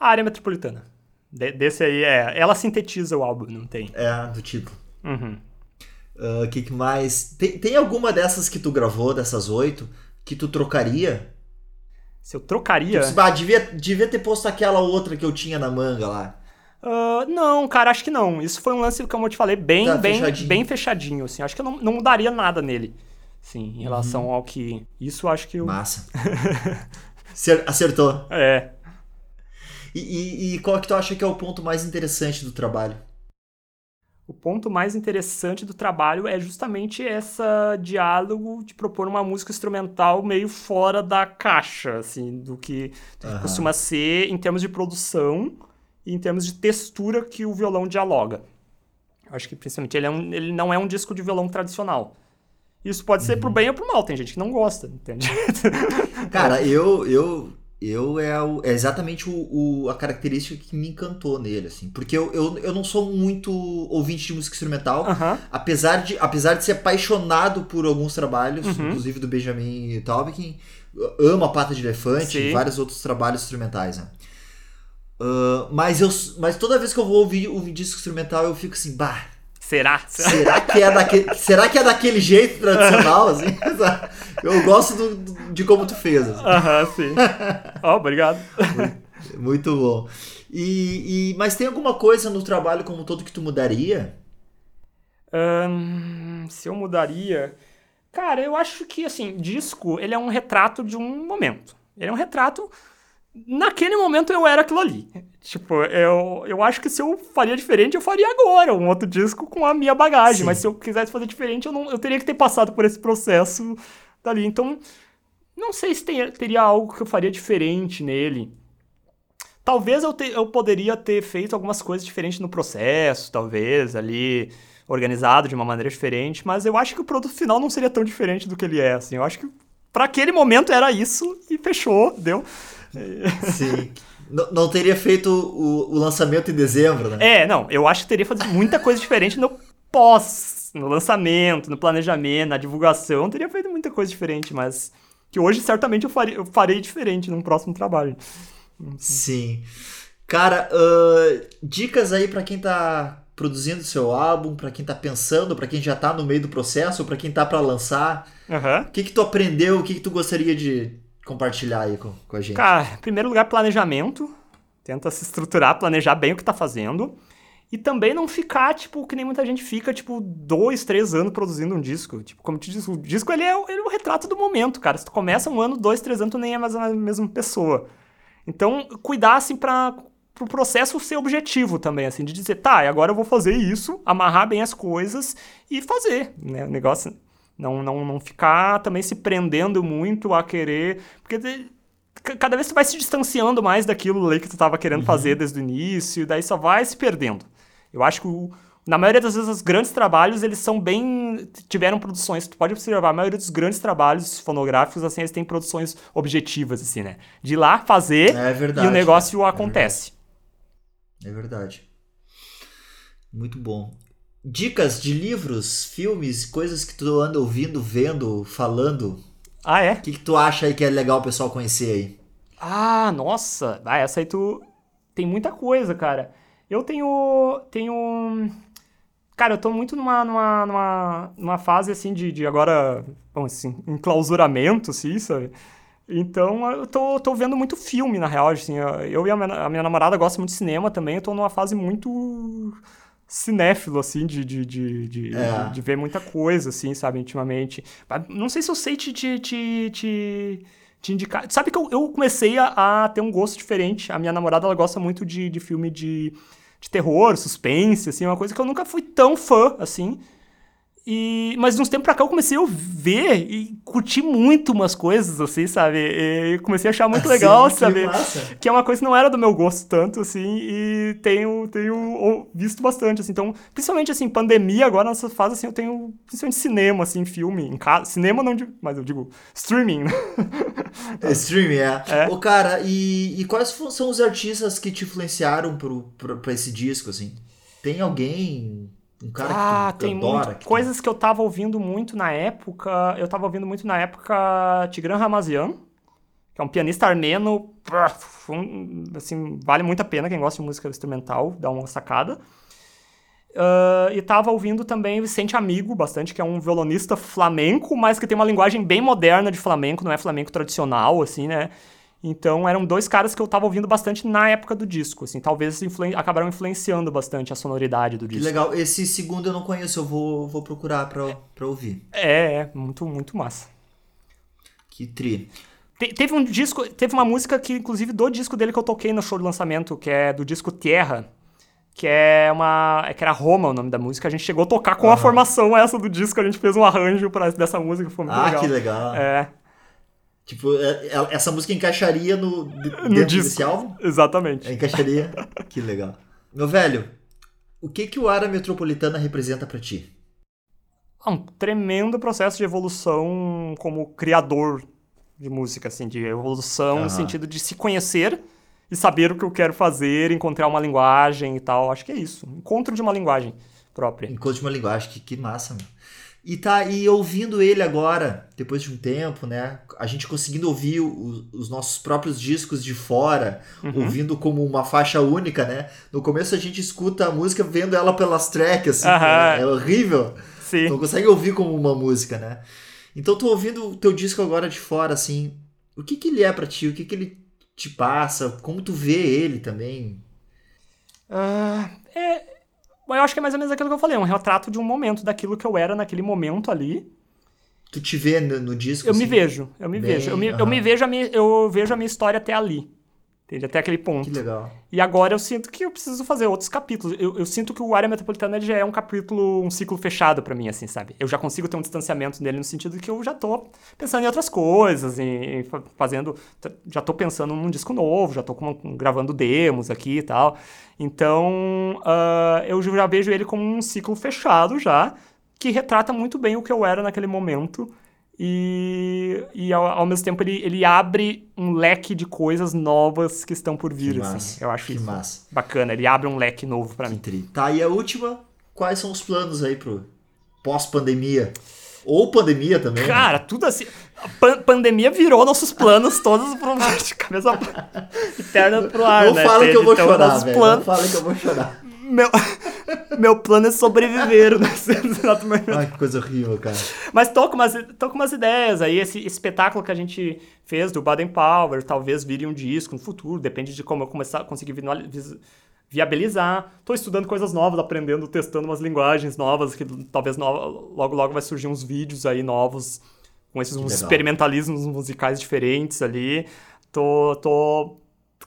A área metropolitana. De- desse aí é. Ela sintetiza o álbum, não tem. É a do título. Uhum. O que, que mais? Tem, tem alguma dessas que tu gravou, dessas oito, que tu trocaria? Se eu trocaria. Tipo, ah, devia, devia ter posto aquela outra que eu tinha na manga lá. Ah, não, cara, acho que não. Isso foi um lance, como eu te falei, bem, Tá, bem, fechadinho. bem fechadinho, assim. Acho que eu não, não mudaria nada nele, sim, em relação ao que... Isso acho que... Eu... Massa. *laughs* Acer- Acertou. É. E, e, e qual que tu acha que é o ponto mais interessante do trabalho? O ponto mais interessante do trabalho é justamente essa diálogo de propor uma música instrumental meio fora da caixa, assim, do que Aham. costuma ser em termos de produção e em termos de textura que o violão dialoga. Eu acho que principalmente ele, é um- ele não é um disco de violão tradicional. Isso pode ser Uhum. pro bem ou pro mal, tem gente que não gosta, entende? Cara, eu, eu, eu é, o- é exatamente o, o- a característica que me encantou nele, assim. Porque eu, eu, eu não sou muito ouvinte de música instrumental, apesar de, apesar de ser apaixonado por alguns trabalhos, Uhum. inclusive do Benjamin Taubkin, eu amo a Pata de Elefante Sim. e vários outros trabalhos instrumentais, né? Ah, mas, eu, mas toda vez que eu vou ouvir o disco instrumental, eu fico assim, bah, Será? será que é daquele, será que é daquele jeito tradicional, assim? *laughs* Eu gosto do- do- de como tu fez, assim. Aham, sim. Ó, obrigado. Muito bom. E, e- mas tem alguma coisa no trabalho como um todo que tu mudaria? Se eu mudaria. Cara, eu acho que, assim, disco, ele é um retrato de um momento. Ele é um retrato naquele momento eu era aquilo ali. Tipo, eu, eu acho que se eu faria diferente, eu faria agora um outro disco com a minha bagagem. Sim. Mas se eu quisesse fazer diferente, eu, não, eu teria que ter passado por esse processo dali. Então, não sei se tem, teria algo que eu faria diferente nele. Talvez eu, te, eu poderia ter feito algumas coisas diferentes no processo, talvez, ali, organizado de uma maneira diferente, mas eu acho que o produto final não seria tão diferente do que ele é, assim. Eu acho que para aquele momento era isso e fechou, deu. Sim. não teria feito o, o, lançamento em dezembro, né? É, não. Eu acho que teria feito muita coisa diferente no pós, no lançamento, no planejamento, na divulgação. Teria feito muita coisa diferente, mas que hoje certamente eu, faria, eu farei diferente num próximo trabalho. Sim. Cara, uh, dicas aí para quem tá produzindo seu álbum, para quem tá pensando, para quem já tá no meio do processo, para quem tá para lançar. Uhum. O que que tu aprendeu, o que que tu gostaria de compartilhar aí com, com a gente? Cara, em primeiro lugar, planejamento. Tenta se estruturar, planejar bem o que tá fazendo. E também não ficar, tipo, que nem muita gente fica, tipo, dois, três anos produzindo um disco. Tipo, como te disse, o disco, ele é, ele é o retrato do momento, cara. Se tu começa um ano, dois, três anos, tu nem é mais a mesma pessoa. Então, cuidar, assim, pra, pro processo ser objetivo também, assim, de dizer, tá, agora eu vou fazer isso, amarrar bem as coisas e fazer, né? O negócio não, não, não ficar também se prendendo muito a querer. Porque cada vez tu vai se distanciando mais daquilo ali que tu estava querendo uhum. fazer desde o início, daí só vai se perdendo. Eu acho que o, na maioria das vezes os grandes trabalhos, eles são bem tiveram produções, tu pode observar, a maioria dos grandes trabalhos fonográficos assim, eles têm produções objetivas assim, né? De ir lá fazer é verdade, e o negócio é acontece. Verdade. É verdade. Muito bom dicas de livros, filmes, coisas que tu anda ouvindo, vendo, falando. Ah, é? O que, que tu acha aí que é legal o pessoal conhecer aí? Ah, nossa! Ah, essa aí tu. Tem muita coisa, cara. Eu tenho. Tenho. Cara, eu tô muito numa, numa, numa, numa fase assim de, de agora. Vamos assim, enclausuramento, assim, sabe? Então eu tô, tô vendo muito filme, na real. Assim, eu e a minha, a minha namorada gostam muito de cinema também. Eu tô numa fase muito cinéfilo, assim, de, de, de, de, é. de, ver muita coisa, assim, sabe, intimamente. Não sei se eu sei te, te, te, te, te indicar. Sabe que eu, eu comecei a, a, ter um gosto diferente. A minha namorada, ela gosta muito de, de filme de, de terror, suspense, assim, uma coisa que eu nunca fui tão fã, assim. E, mas de uns tempos pra cá eu comecei a ver e curtir muito umas coisas, assim, sabe? E comecei a achar muito legal, Sim, sabe? Que, que é uma coisa que não era do meu gosto tanto, assim, e tenho, tenho visto bastante, assim. Então, principalmente, assim, pandemia, agora nessa fase, assim, eu tenho principalmente cinema, assim, filme, em casa. Cinema não, mas eu digo streaming, né? *laughs* É, streaming, é. é. Ô, cara, e, e quais são os artistas que te influenciaram pro, pro, pra esse disco, assim? Tem alguém um cara ah, que tem adora, muito, que coisas que eu tava ouvindo muito na época. Eu tava ouvindo muito na época Tigran Ramazian, que é um pianista armeno. Assim, vale muito a pena quem gosta de música instrumental, dá uma sacada. Uh, e tava ouvindo também Vicente Amigo, bastante, que é um violonista flamenco, mas que tem uma linguagem bem moderna de flamenco, não é flamenco tradicional, assim, né? Então eram dois caras que eu tava ouvindo bastante na época do disco, assim, talvez influen acabaram influenciando bastante a sonoridade do disco. Que legal, esse segundo eu não conheço, eu vou, vou procurar pra, pra ouvir. É, é, muito, muito massa. Que tri. Te, teve um disco, teve uma música que, inclusive, do disco dele que eu toquei no show de lançamento, que é do disco Terra, que é uma. É que era Roma o nome da música. A gente chegou a tocar com uhum. a formação essa do disco, a gente fez um arranjo pra, dessa música, foi muito ah, legal. Ah, que legal. É. Tipo, é, é, essa música encaixaria no, no disco. desse álbum? Exatamente. Encaixaria? que legal. Meu velho, o que que o Área Metropolitana representa para ti? É um tremendo processo de evolução como criador de música, assim, de evolução uhum. no sentido de se conhecer e saber o que eu quero fazer, encontrar uma linguagem e tal. Acho que é isso. Encontro de uma linguagem própria. Encontro de uma linguagem, que, que massa, meu. E tá e ouvindo ele agora, depois de um tempo, né? A gente conseguindo ouvir o, os nossos próprios discos de fora, uhum. ouvindo como uma faixa única, né? No começo a gente escuta a música vendo ela pelas tracks, assim, é, é, horrível. Sim. Não consegue ouvir como uma música, né? Então tô ouvindo o teu disco agora de fora, assim. O que que ele é para ti? O que que ele te passa? Como tu vê ele também? Uh, é, eu acho que é mais ou menos aquilo que eu falei, um retrato de um momento, daquilo que eu era naquele momento ali. Tu te vê no, no disco? Eu assim? me vejo, eu me Bem, vejo. Eu me, eu me vejo a minha, eu vejo a minha história até ali. Entende? Até aquele ponto. Que legal. E agora eu sinto que eu preciso fazer outros capítulos. Eu, eu sinto que o Área Metropolitana já é um capítulo, um ciclo fechado para mim, assim, sabe? Eu já consigo ter um distanciamento dele no sentido que eu já tô pensando em outras coisas, em, em fazendo... Já tô pensando num disco novo, já tô com, gravando demos aqui e tal. Então, uh, eu já vejo ele como um ciclo fechado já, que retrata muito bem o que eu era naquele momento e, e ao, ao, mesmo tempo ele, ele abre um leque de coisas novas que estão por vir, assim. Massa, Eu acho que isso massa. bacana. Ele abre um leque novo para mim. Tri. Tá, e a última, quais são os planos aí pro pós-pandemia? Ou pandemia também. Né? Cara, né? tudo assim. A pan pandemia virou nossos planos todos pro de cabeça interna *laughs* pro ar, não né? Fala que eu vou então, chorar, velho. Planos... Não fala que eu vou chorar. Meu, *laughs* meu plano é sobreviver nesse exato momento. Ai, que coisa horrível, cara. Mas tô com umas, tô com umas ideias aí. Esse espetáculo que a gente fez do Baden Power talvez vire um disco no futuro. Depende de como eu começar, conseguir viabilizar. Tô estudando coisas novas, aprendendo, testando umas linguagens novas, que talvez no, logo, logo vai surgir uns vídeos aí novos com esses experimentalismos musicais diferentes ali. Tô, tô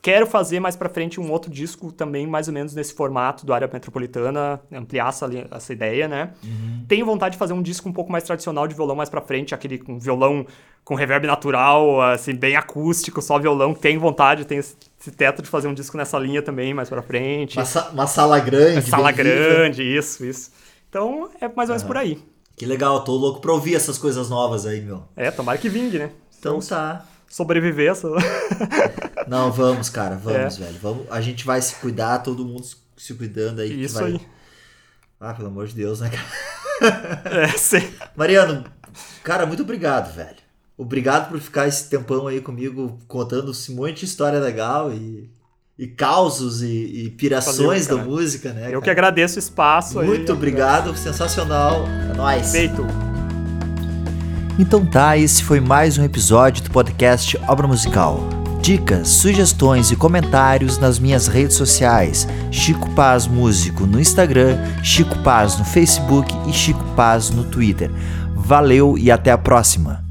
Quero fazer mais para frente um outro disco também, mais ou menos nesse formato do área metropolitana, ampliar essa, essa ideia, né? Uhum. Tenho vontade de fazer um disco um pouco mais tradicional de violão mais para frente, aquele com violão com reverb natural, assim, bem acústico, só violão. Tenho vontade, tenho esse teto de fazer um disco nessa linha também, mais para frente. Uma, sa uma, sala grande. Uma sala grande, viva. isso, isso. Então, é mais ou menos uhum. por aí. Que legal, tô louco pra ouvir essas coisas novas aí, meu. É, tomara que vingue, né? Então, então tá sobreviver essa. *laughs* Não, vamos, cara, vamos, é. velho. Vamos, a gente vai se cuidar, todo mundo se cuidando aí. Isso vai... aí. Ah, pelo amor de Deus, né, cara? É, sim. Mariano, cara, muito obrigado, velho. Obrigado por ficar esse tempão aí comigo, contando um monte de história legal e, e causos e, e pirações Valeu, da música, né? Eu cara? que agradeço o espaço Muito aí, obrigado, sensacional. É nóis. Feito. Então tá, esse foi mais um episódio do podcast Obra Musical. Dicas, sugestões e comentários nas minhas redes sociais: Chico Paz Músico no Instagram, Chico Paz no Facebook e Chico Paz no Twitter. Valeu e até a próxima!